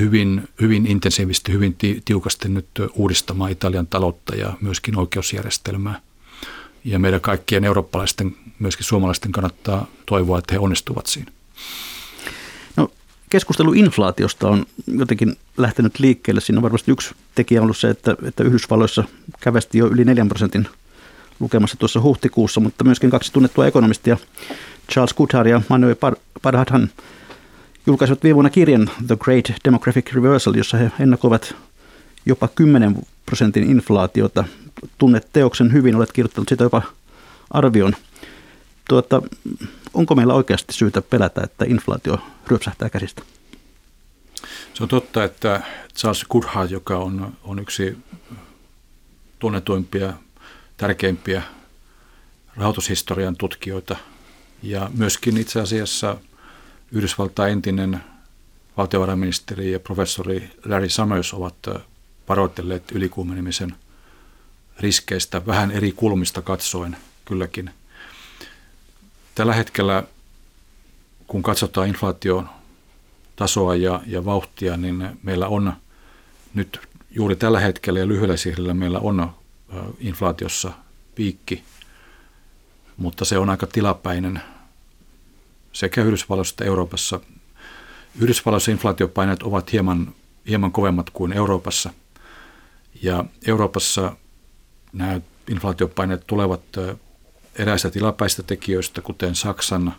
hyvin, hyvin intensiivisesti, hyvin tiukasti nyt uudistamaan Italian taloutta ja myöskin oikeusjärjestelmää. Ja meidän kaikkien eurooppalaisten, myöskin suomalaisten kannattaa toivoa, että he onnistuvat siinä. No, keskustelu inflaatiosta on jotenkin lähtenyt liikkeelle. Siinä on varmasti yksi tekijä ollut se, että, että Yhdysvalloissa kävästi jo yli 4 prosentin lukemassa tuossa huhtikuussa, mutta myöskin kaksi tunnettua ekonomistia, Charles Goodhart ja Manuel Parhathan, julkaisivat viime vuonna kirjan The Great Demographic Reversal, jossa he ennakoivat jopa 10 prosentin inflaatiota. Tunnet teoksen hyvin, olet kirjoittanut sitä jopa arvion. Tuota, onko meillä oikeasti syytä pelätä, että inflaatio ryöpsähtää käsistä? Se on totta, että Charles Goodhart, joka on, on yksi tunnetuimpia, tärkeimpiä rahoitushistorian tutkijoita ja myöskin itse asiassa – Yhdysvaltain entinen valtiovarainministeri ja professori Larry Summers ovat varoitelleet ylikuumenemisen riskeistä vähän eri kulmista katsoen kylläkin. Tällä hetkellä, kun katsotaan inflaation tasoa ja, ja vauhtia, niin meillä on nyt juuri tällä hetkellä ja lyhyellä sihdillä meillä on inflaatiossa piikki, mutta se on aika tilapäinen – sekä Yhdysvalloissa että Euroopassa. Yhdysvalloissa inflaatiopaineet ovat hieman, hieman kovemmat kuin Euroopassa. Ja Euroopassa nämä inflaatiopaineet tulevat eräistä tilapäistä tekijöistä, kuten Saksan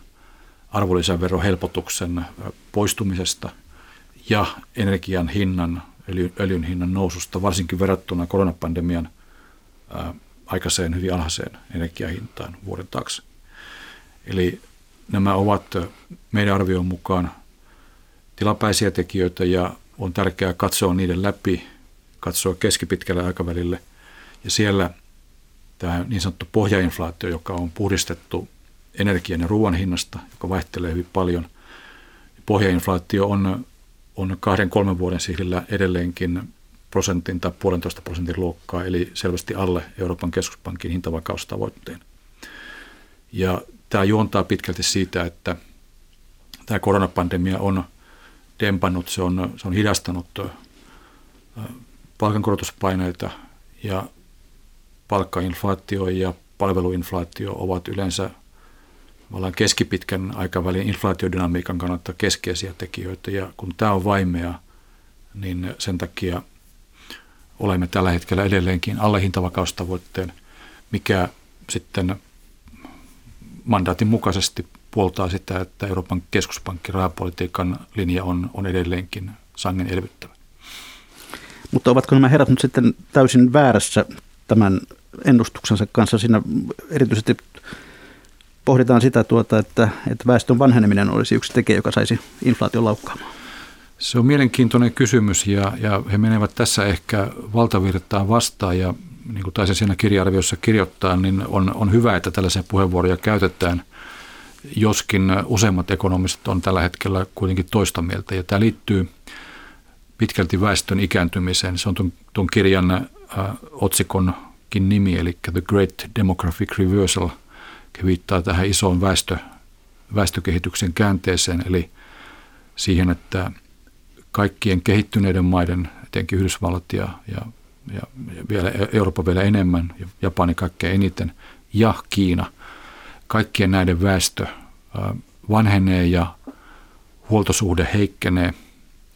arvonlisäverohelpotuksen poistumisesta ja energian hinnan, öljyn hinnan noususta, varsinkin verrattuna koronapandemian aikaiseen hyvin alhaiseen energiahintaan vuoden taakse. Eli Nämä ovat meidän arvion mukaan tilapäisiä tekijöitä ja on tärkeää katsoa niiden läpi, katsoa keskipitkälle aikavälille. Ja siellä tämä niin sanottu pohjainflaatio, joka on puhdistettu energian ja ruoan hinnasta, joka vaihtelee hyvin paljon. Pohjainflaatio on, on kahden kolmen vuoden sihdillä edelleenkin prosentin tai puolentoista prosentin luokkaa, eli selvästi alle Euroopan keskuspankin hintavakaustavoitteen. Ja tämä juontaa pitkälti siitä, että tämä koronapandemia on dempannut, se on, se on hidastanut palkankorotuspaineita ja palkkainflaatio ja palveluinflaatio ovat yleensä keskipitkän aikavälin inflaatiodynamiikan kannalta keskeisiä tekijöitä. Ja kun tämä on vaimea, niin sen takia olemme tällä hetkellä edelleenkin alle hintavakaustavoitteen, mikä sitten mandaatin mukaisesti puoltaa sitä, että Euroopan keskuspankin rahapolitiikan linja on, on edelleenkin sangen elvyttävä. Mutta ovatko nämä herrat nyt sitten täysin väärässä tämän ennustuksensa kanssa? Siinä erityisesti pohditaan sitä, tuota, että, että väestön vanheneminen olisi yksi tekijä, joka saisi inflaation laukkaamaan. Se on mielenkiintoinen kysymys ja, ja he menevät tässä ehkä valtavirtaan vastaan ja niin kuin taisin siinä kirja-arviossa kirjoittaa, niin on, on hyvä, että tällaisia puheenvuoroja käytetään, joskin useimmat ekonomistit on tällä hetkellä kuitenkin toista mieltä. Ja tämä liittyy pitkälti väestön ikääntymiseen. Se on tuon, tuon kirjan äh, otsikonkin nimi, eli The Great Demographic Reversal, viittaa tähän isoon väestö, väestökehityksen käänteeseen, eli siihen, että kaikkien kehittyneiden maiden, etenkin Yhdysvallat ja, ja ja vielä Eurooppa vielä enemmän, Japani kaikkein eniten ja Kiina. Kaikkien näiden väestö vanhenee ja huoltosuhde heikkenee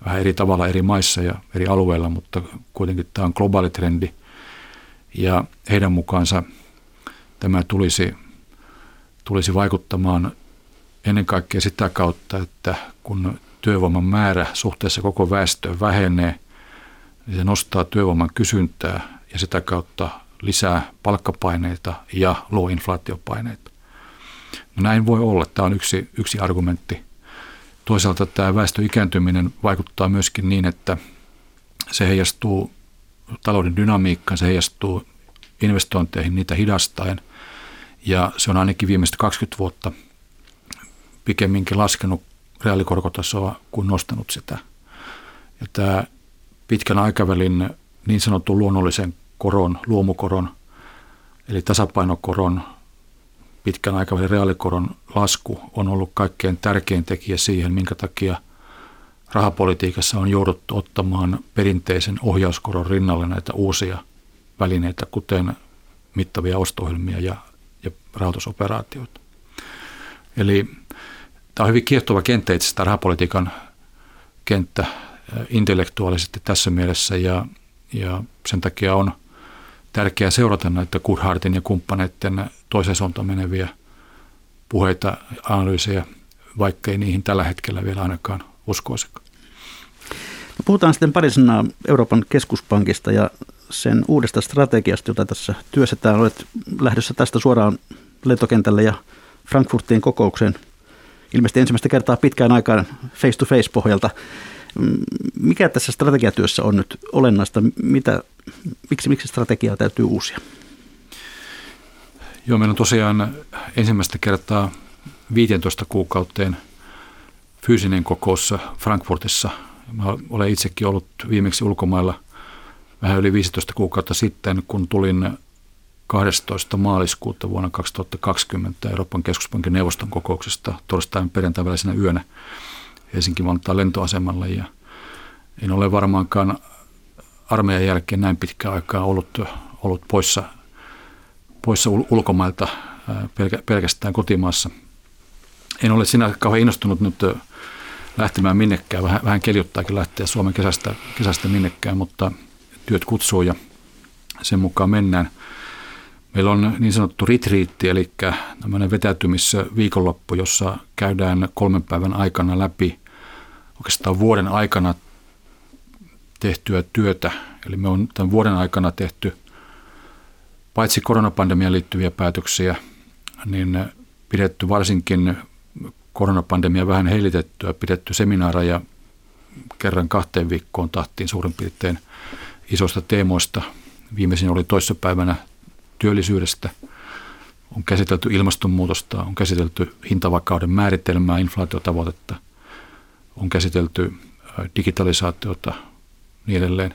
vähän eri tavalla eri maissa ja eri alueilla, mutta kuitenkin tämä on globaali trendi. Ja heidän mukaansa tämä tulisi, tulisi vaikuttamaan ennen kaikkea sitä kautta, että kun työvoiman määrä suhteessa koko väestöön vähenee – niin se nostaa työvoiman kysyntää ja sitä kautta lisää palkkapaineita ja luo inflaatiopaineita. No näin voi olla. Tämä on yksi, yksi argumentti. Toisaalta tämä väestön ikääntyminen vaikuttaa myöskin niin, että se heijastuu talouden dynamiikkaan, se heijastuu investointeihin niitä hidastaen. Ja se on ainakin viimeiset 20 vuotta pikemminkin laskenut reaalikorkotasoa kuin nostanut sitä. Ja tämä pitkän aikavälin niin sanottu luonnollisen koron, luomukoron, eli tasapainokoron, pitkän aikavälin reaalikoron lasku on ollut kaikkein tärkein tekijä siihen, minkä takia rahapolitiikassa on jouduttu ottamaan perinteisen ohjauskoron rinnalle näitä uusia välineitä, kuten mittavia ostohjelmia ja, ja rahoitusoperaatioita. Eli tämä on hyvin kiehtova kenttä itse asiassa rahapolitiikan kenttä intellektuaalisesti tässä mielessä ja, ja sen takia on tärkeää seurata näitä Goodhartin ja kumppaneiden toiseen suuntaan meneviä puheita, analyysejä, vaikkei niihin tällä hetkellä vielä ainakaan uskoisikaan. No puhutaan sitten pari sanaa Euroopan keskuspankista ja sen uudesta strategiasta, jota tässä työstetään. Olet lähdössä tästä suoraan lentokentälle ja Frankfurtiin kokoukseen ilmeisesti ensimmäistä kertaa pitkään aikaan face-to-face pohjalta. Mikä tässä strategiatyössä on nyt olennaista? Mitä, miksi, miksi strategiaa täytyy uusia? Joo, meillä on tosiaan ensimmäistä kertaa 15 kuukauteen fyysinen kokous Frankfurtissa. Mä olen itsekin ollut viimeksi ulkomailla vähän yli 15 kuukautta sitten, kun tulin 12. maaliskuuta vuonna 2020 Euroopan keskuspankin neuvoston kokouksesta torstain perjantai välisenä yönä Helsinki Vantaan lentoasemalla ja en ole varmaankaan armeijan jälkeen näin pitkään aikaa ollut, ollut poissa, poissa ulkomailta pelkästään kotimaassa. En ole sinä kauhean innostunut nyt lähtemään minnekään. Vähän, vähän keljuttaakin lähteä Suomen kesästä, kesästä minnekään, mutta työt kutsuu ja sen mukaan mennään. Meillä on niin sanottu retriitti, eli tämmöinen vetäytymisviikonloppu, jossa käydään kolmen päivän aikana läpi oikeastaan vuoden aikana tehtyä työtä. Eli me on tämän vuoden aikana tehty paitsi koronapandemiaan liittyviä päätöksiä, niin pidetty varsinkin koronapandemia vähän heilitettyä, pidetty seminaareja kerran kahteen viikkoon tahtiin suurin piirtein isoista teemoista. Viimeisin oli toissapäivänä työllisyydestä, on käsitelty ilmastonmuutosta, on käsitelty hintavakauden määritelmää, inflaatiotavoitetta, on käsitelty digitalisaatiota niin edelleen.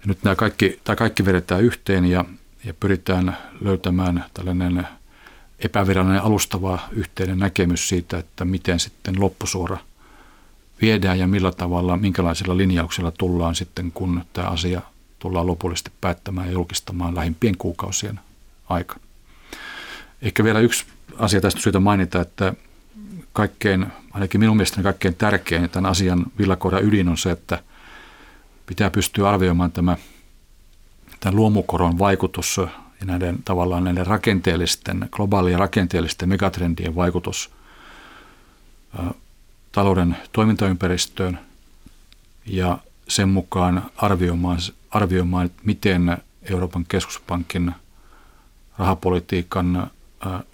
Ja nyt nämä kaikki, tämä kaikki vedetään yhteen ja, ja pyritään löytämään tällainen epävirallinen alustava yhteinen näkemys siitä, että miten sitten loppusuora viedään ja millä tavalla, minkälaisilla linjauksilla tullaan sitten, kun tämä asia tullaan lopullisesti päättämään ja julkistamaan lähimpien kuukausien aikana. Ehkä vielä yksi asia tästä syytä mainita, että kaikkein, ainakin minun mielestäni kaikkein tärkein tämän asian villakoiran ydin on se, että pitää pystyä arvioimaan tämä, tämän luomukoron vaikutus ja näiden tavallaan näiden rakenteellisten, globaalien rakenteellisten megatrendien vaikutus talouden toimintaympäristöön ja sen mukaan arvioimaan, arvioimaan miten Euroopan keskuspankin rahapolitiikan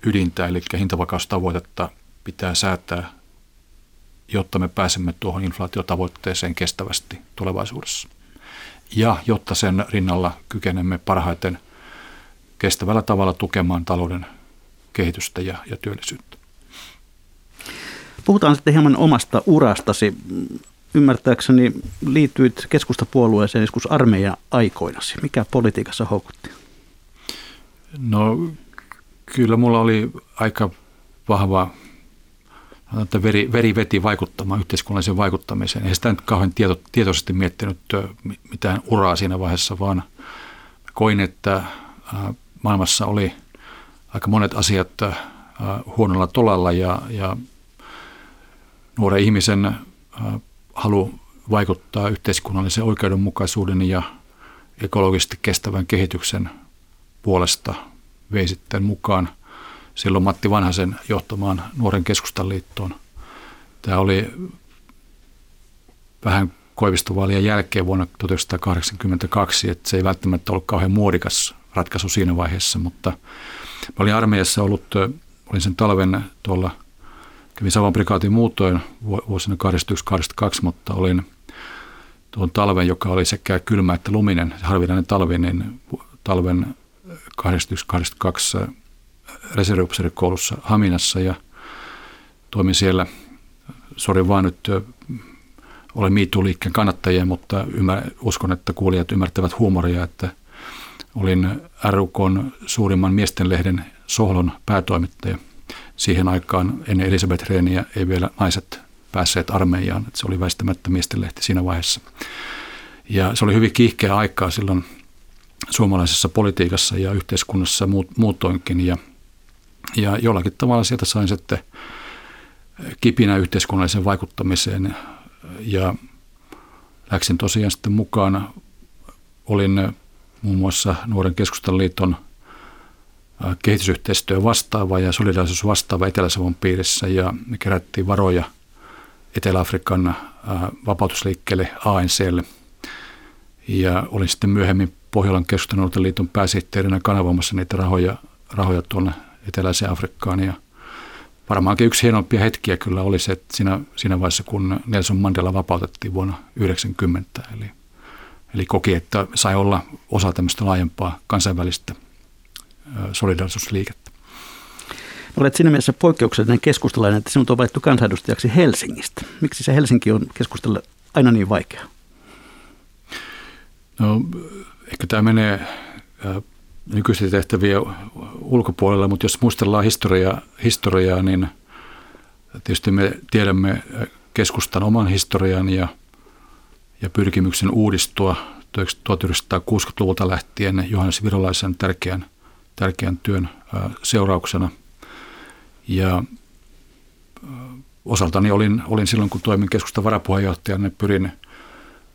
ydintä, eli hintavakaustavoitetta pitää säätää, jotta me pääsemme tuohon inflaatiotavoitteeseen kestävästi tulevaisuudessa. Ja jotta sen rinnalla kykenemme parhaiten kestävällä tavalla tukemaan talouden kehitystä ja, ja työllisyyttä. Puhutaan sitten hieman omasta urastasi. Ymmärtääkseni liittyit keskustapuolueeseen joskus armeijan aikoinasi. Mikä politiikassa houkutti? No kyllä mulla oli aika vahva että veri, veri veti vaikuttamaan yhteiskunnalliseen vaikuttamiseen. Ei sitä nyt kauhean tieto, tietoisesti miettinyt mitään uraa siinä vaiheessa, vaan koin, että maailmassa oli aika monet asiat huonolla tolalla ja, ja nuoren ihmisen halu vaikuttaa yhteiskunnallisen oikeudenmukaisuuden ja ekologisesti kestävän kehityksen puolesta vei sitten mukaan silloin Matti Vanhasen johtamaan nuoren keskustan liittoon. Tämä oli vähän koivistuvaalien jälkeen vuonna 1982, että se ei välttämättä ollut kauhean muodikas ratkaisu siinä vaiheessa, mutta mä olin armeijassa ollut, olin sen talven tuolla, kävin Savon prikaatin muutoin vuosina 81-82, mutta olin tuon talven, joka oli sekä kylmä että luminen, harvinainen talvi, niin talven 81-82 reserviupseerikoulussa Haminassa ja toimin siellä. Sori vaan nyt olen MeToo-liikkeen kannattajia, mutta ymmär, uskon, että kuulijat ymmärtävät huumoria, että olin RUKn suurimman miestenlehden Sohlon päätoimittaja. Siihen aikaan ennen Elisabeth Reeniä ei vielä naiset päässeet armeijaan. Että se oli väistämättä miestenlehti siinä vaiheessa. Ja se oli hyvin kiihkeä aikaa silloin suomalaisessa politiikassa ja yhteiskunnassa muutoinkin. Ja, ja jollakin tavalla sieltä sain sitten kipinä yhteiskunnalliseen vaikuttamiseen ja läksin tosiaan sitten mukaan. Olin muun muassa Nuoren keskustan liiton kehitysyhteistyö vastaava ja solidaarisuus vastaava Etelä-Savon piirissä ja me kerättiin varoja Etelä-Afrikan vapautusliikkeelle ANClle. Ja olin sitten myöhemmin Pohjolan keskustan liiton pääsihteerinä kanavoimassa niitä rahoja, rahoja tuonne Eteläiseen Afrikkaan. Ja varmaankin yksi hienompia hetkiä kyllä oli se, että siinä, siinä vaiheessa, kun Nelson Mandela vapautettiin vuonna 1990. Eli, eli koki, että sai olla osa tämmöistä laajempaa kansainvälistä solidarisuusliikettä. Olet siinä mielessä poikkeuksellinen keskustalainen, että sinut on valittu kansanedustajaksi Helsingistä. Miksi se Helsinki on keskustella aina niin vaikea? No, ehkä tämä menee nykyisiä tehtäviä ulkopuolella, mutta jos muistellaan historiaa, historiaa, niin tietysti me tiedämme keskustan oman historian ja, ja pyrkimyksen uudistua 1960-luvulta lähtien Johannes Virolaisen tärkeän, tärkeän työn seurauksena. Ja osaltani olin, olin silloin, kun toimin keskustan varapuheenjohtajana, niin pyrin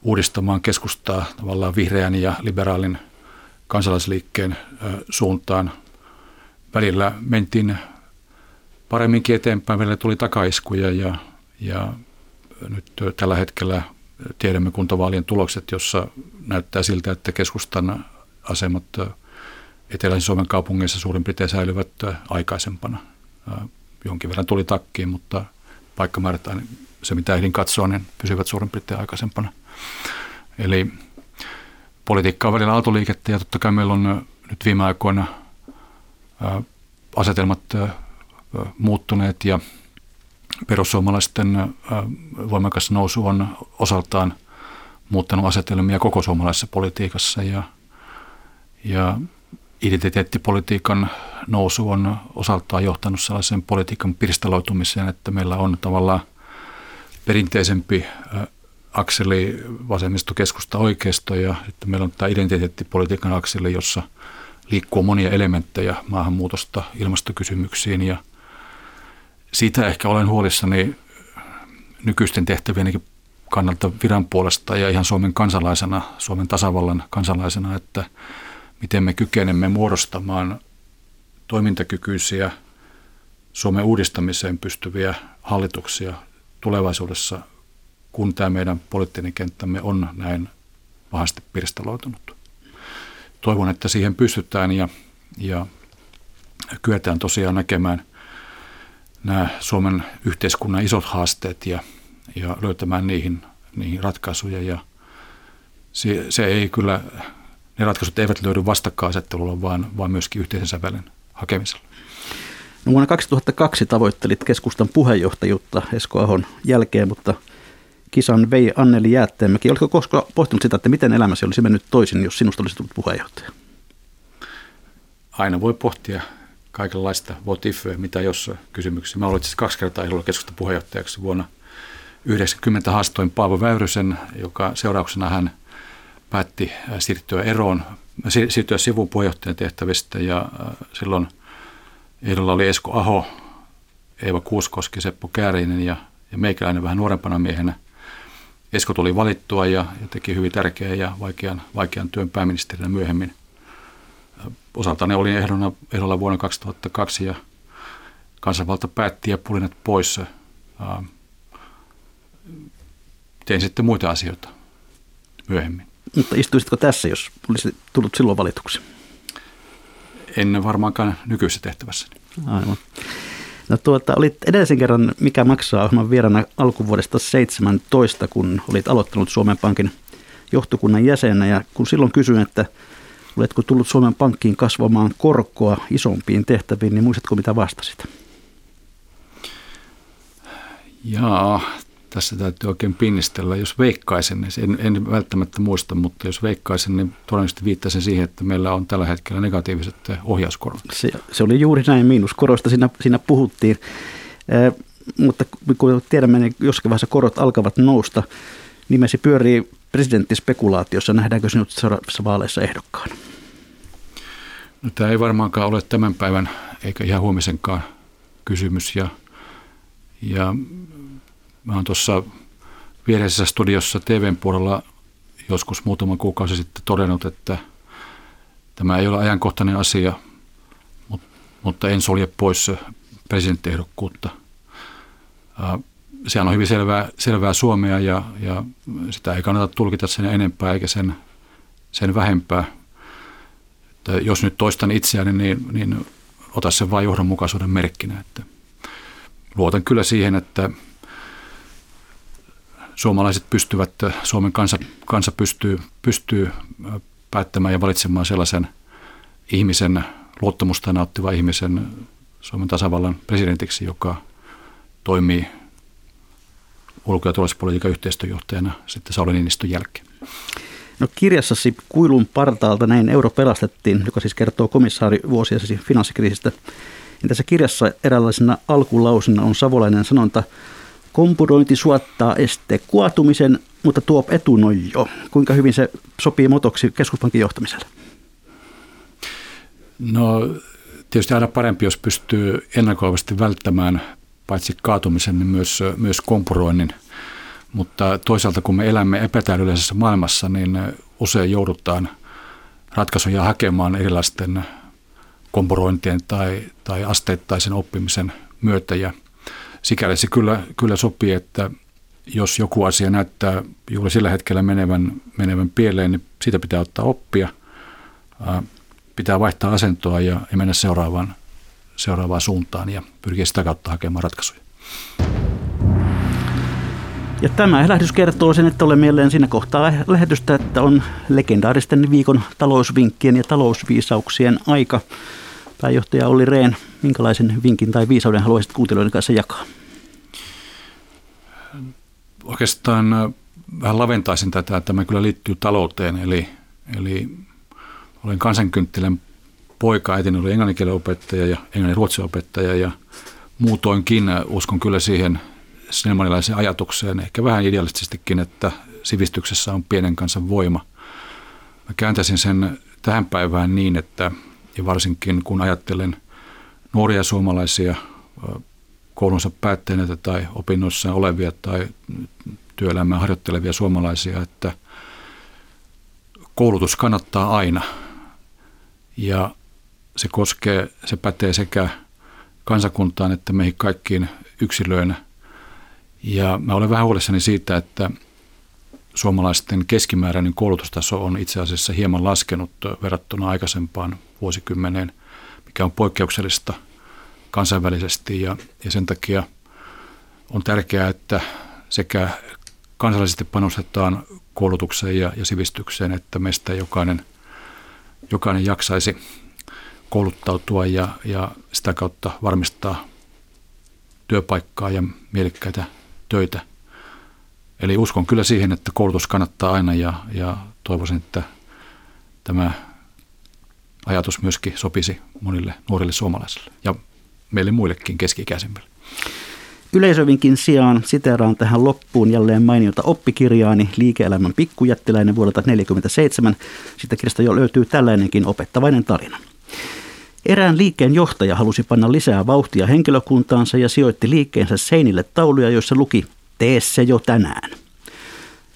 uudistamaan keskustaa tavallaan vihreän ja liberaalin – kansalaisliikkeen suuntaan. Välillä mentiin paremminkin eteenpäin, välillä tuli takaiskuja ja, ja nyt tällä hetkellä tiedämme kuntavaalien tulokset, jossa näyttää siltä, että keskustan asemat Eteläisen Suomen kaupungeissa suurin piirtein säilyvät aikaisempana. Jonkin verran tuli takkiin, mutta paikkamäärät, se mitä ehdin katsoa, niin pysyvät suurin piirtein aikaisempana. Eli politiikka on välillä aaltoliikettä ja totta kai meillä on nyt viime aikoina asetelmat muuttuneet ja perussuomalaisten voimakas nousu on osaltaan muuttanut asetelmia koko suomalaisessa politiikassa ja, ja identiteettipolitiikan nousu on osaltaan johtanut sellaisen politiikan pirstaloitumiseen, että meillä on tavallaan perinteisempi akseli vasemmistokeskusta oikeisto ja sitten meillä on tämä identiteettipolitiikan akseli, jossa liikkuu monia elementtejä maahanmuutosta ilmastokysymyksiin ja siitä ehkä olen huolissani nykyisten tehtävienkin kannalta viran puolesta ja ihan Suomen kansalaisena, Suomen tasavallan kansalaisena, että miten me kykenemme muodostamaan toimintakykyisiä Suomen uudistamiseen pystyviä hallituksia tulevaisuudessa kun tämä meidän poliittinen kenttämme on näin pahasti pirstaloitunut. Toivon, että siihen pystytään ja, ja kyetään tosiaan näkemään nämä Suomen yhteiskunnan isot haasteet ja, ja löytämään niihin, niihin ratkaisuja. Ja se, se ei kyllä, ne ratkaisut eivät löydy vastakkainasettelulla, vaan, vaan myöskin yhteisen sävelen hakemisella. No vuonna 2002 tavoittelit keskustan puheenjohtajuutta Esko Ahon jälkeen, mutta kisan vei Anneli Jäätteenmäki. Oletko koskaan pohtinut sitä, että miten elämäsi olisi mennyt toisin, jos sinusta olisi tullut puheenjohtaja? Aina voi pohtia kaikenlaista what if, mitä jos kysymyksiä. Mä olin siis kaksi kertaa ehdolla keskustan puheenjohtajaksi vuonna 90 haastoin Paavo Väyrysen, joka seurauksena hän päätti siirtyä eroon, siirtyä sivun puheenjohtajan tehtävistä ja silloin ehdolla oli Esko Aho, Eeva Kuuskoski, Seppo Käärinen ja, ja meikäläinen vähän nuorempana miehenä – Esko tuli valittua ja, ja teki hyvin tärkeän ja vaikean, vaikean työn pääministerinä myöhemmin. Osaltani olin ehdona, ehdolla vuonna 2002 ja kansanvalta päätti ja pulinet pois. Tein sitten muita asioita myöhemmin. Mutta istuisitko tässä, jos olisi tullut silloin valituksi? En varmaankaan nykyisessä tehtävässä. Aivan. No tuota, olit edellisen kerran Mikä maksaa ohjelman vierana alkuvuodesta 17, kun olit aloittanut Suomen Pankin johtokunnan jäsenä. Ja kun silloin kysyin, että oletko tullut Suomen Pankkiin kasvamaan korkoa isompiin tehtäviin, niin muistatko mitä vastasit? Jaa, tässä täytyy oikein pinnistellä. Jos veikkaisin, niin en, en välttämättä muista, mutta jos veikkaisin, niin todennäköisesti viittaisin siihen, että meillä on tällä hetkellä negatiiviset ohjauskorot. Se, se oli juuri näin, miinuskoroista siinä, siinä puhuttiin. Eh, mutta kun tiedämme, niin jossakin vaiheessa korot alkavat nousta, nimesi pyörii presidenttispekulaatiossa. Nähdäänkö sinut seuraavissa vaaleissa ehdokkaana? No, tämä ei varmaankaan ole tämän päivän eikä ihan huomisenkaan kysymys. Ja, ja mä oon tuossa viereisessä studiossa TVn puolella joskus muutama kuukausi sitten todennut, että tämä ei ole ajankohtainen asia, mutta en sulje pois presidenttiehdokkuutta. Sehän on hyvin selvää, selvää Suomea ja, ja sitä ei kannata tulkita sen enempää eikä sen, sen vähempää. Että jos nyt toistan itseäni, niin, niin ota sen vain johdonmukaisuuden merkkinä. Että luotan kyllä siihen, että suomalaiset pystyvät, Suomen kansa, kansa pystyy, pystyy päättämään ja valitsemaan sellaisen ihmisen, luottamusta nauttiva ihmisen Suomen tasavallan presidentiksi, joka toimii ulko- ja turvallisuuspolitiikan yhteistyöjohtajana sitten Sauli Niinistön jälkeen. No kirjassasi Kuilun partaalta näin euro pelastettiin, joka siis kertoo komissaari vuosia siis finanssikriisistä. Ja tässä kirjassa eräänlaisena alkulausina on savolainen sanonta, kompurointi suottaa este kuotumisen, mutta tuo etunojo. Kuinka hyvin se sopii motoksi keskuspankin johtamiselle? No tietysti aina parempi, jos pystyy ennakoivasti välttämään paitsi kaatumisen, niin myös, myös kompuroinnin. Mutta toisaalta kun me elämme epätäydellisessä maailmassa, niin usein joudutaan ratkaisuja hakemaan erilaisten kompurointien tai, tai asteittaisen oppimisen myötä. Ja sikäli se kyllä, kyllä sopii, että jos joku asia näyttää juuri sillä hetkellä menevän, menevän pieleen, niin siitä pitää ottaa oppia. Pitää vaihtaa asentoa ja, mennä seuraavaan, seuraavaan suuntaan ja pyrkiä sitä kautta hakemaan ratkaisuja. Ja tämä lähetys kertoo sen, että olen mieleen siinä kohtaa lähetystä, että on legendaaristen viikon talousvinkkien ja talousviisauksien aika. Pääjohtaja Olli Rehn, minkälaisen vinkin tai viisauden haluaisit kuuntelijoiden kanssa jakaa? Oikeastaan äh, vähän laventaisin tätä, että tämä kyllä liittyy talouteen. Eli, eli olen kansankynttilän poika, äitini oli englanninkielen opettaja ja englannin ruotsin opettaja ja muutoinkin äh, uskon kyllä siihen snellmanilaiseen ajatukseen, ehkä vähän idealistisestikin, että sivistyksessä on pienen kansan voima. Mä kääntäisin sen tähän päivään niin, että ja varsinkin kun ajattelen nuoria suomalaisia koulunsa päättäneitä tai opinnoissaan olevia tai työelämää harjoittelevia suomalaisia, että koulutus kannattaa aina. Ja se koskee, se pätee sekä kansakuntaan että meihin kaikkiin yksilöinä. Ja mä olen vähän huolissani siitä, että suomalaisten keskimääräinen koulutustaso on itse asiassa hieman laskenut verrattuna aikaisempaan vuosikymmeneen, mikä on poikkeuksellista kansainvälisesti. Ja, ja sen takia on tärkeää, että sekä kansallisesti panostetaan koulutukseen ja, ja sivistykseen, että meistä jokainen, jokainen jaksaisi kouluttautua ja, ja sitä kautta varmistaa työpaikkaa ja mielekkäitä töitä Eli uskon kyllä siihen, että koulutus kannattaa aina ja, ja toivoisin, että tämä ajatus myöskin sopisi monille nuorille suomalaisille ja meille muillekin keski-ikäisemmille. Yleisövinkin sijaan siteeraan tähän loppuun jälleen mainiota oppikirjaani Liike-elämän pikkujättiläinen vuodelta 1947. Siitä kirjasta jo löytyy tällainenkin opettavainen tarina. Erään liikkeen johtaja halusi panna lisää vauhtia henkilökuntaansa ja sijoitti liikkeensä seinille tauluja, joissa luki Tee se jo tänään.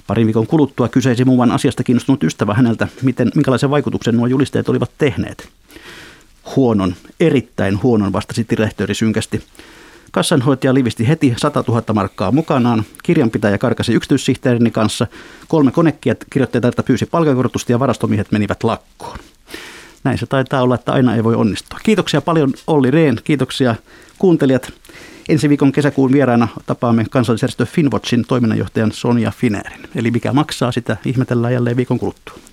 Parin viikon kuluttua kyseisi muuan asiasta kiinnostunut ystävä häneltä, miten, minkälaisen vaikutuksen nuo julisteet olivat tehneet. Huonon, erittäin huonon, vastasi direktööri synkästi. Kassanhoitaja livisti heti 100 000 markkaa mukanaan. Kirjanpitäjä karkasi yksityissihteerini kanssa. Kolme konekirjoittajaa pyysi palkankorotusta ja varastomiehet menivät lakkoon. Näin se taitaa olla, että aina ei voi onnistua. Kiitoksia paljon Olli Rehn, kiitoksia kuuntelijat. Ensi viikon kesäkuun vieraana tapaamme kansallisjärjestö Finwatchin toiminnanjohtajan Sonja Finerin. Eli mikä maksaa, sitä ihmetellään jälleen viikon kuluttua.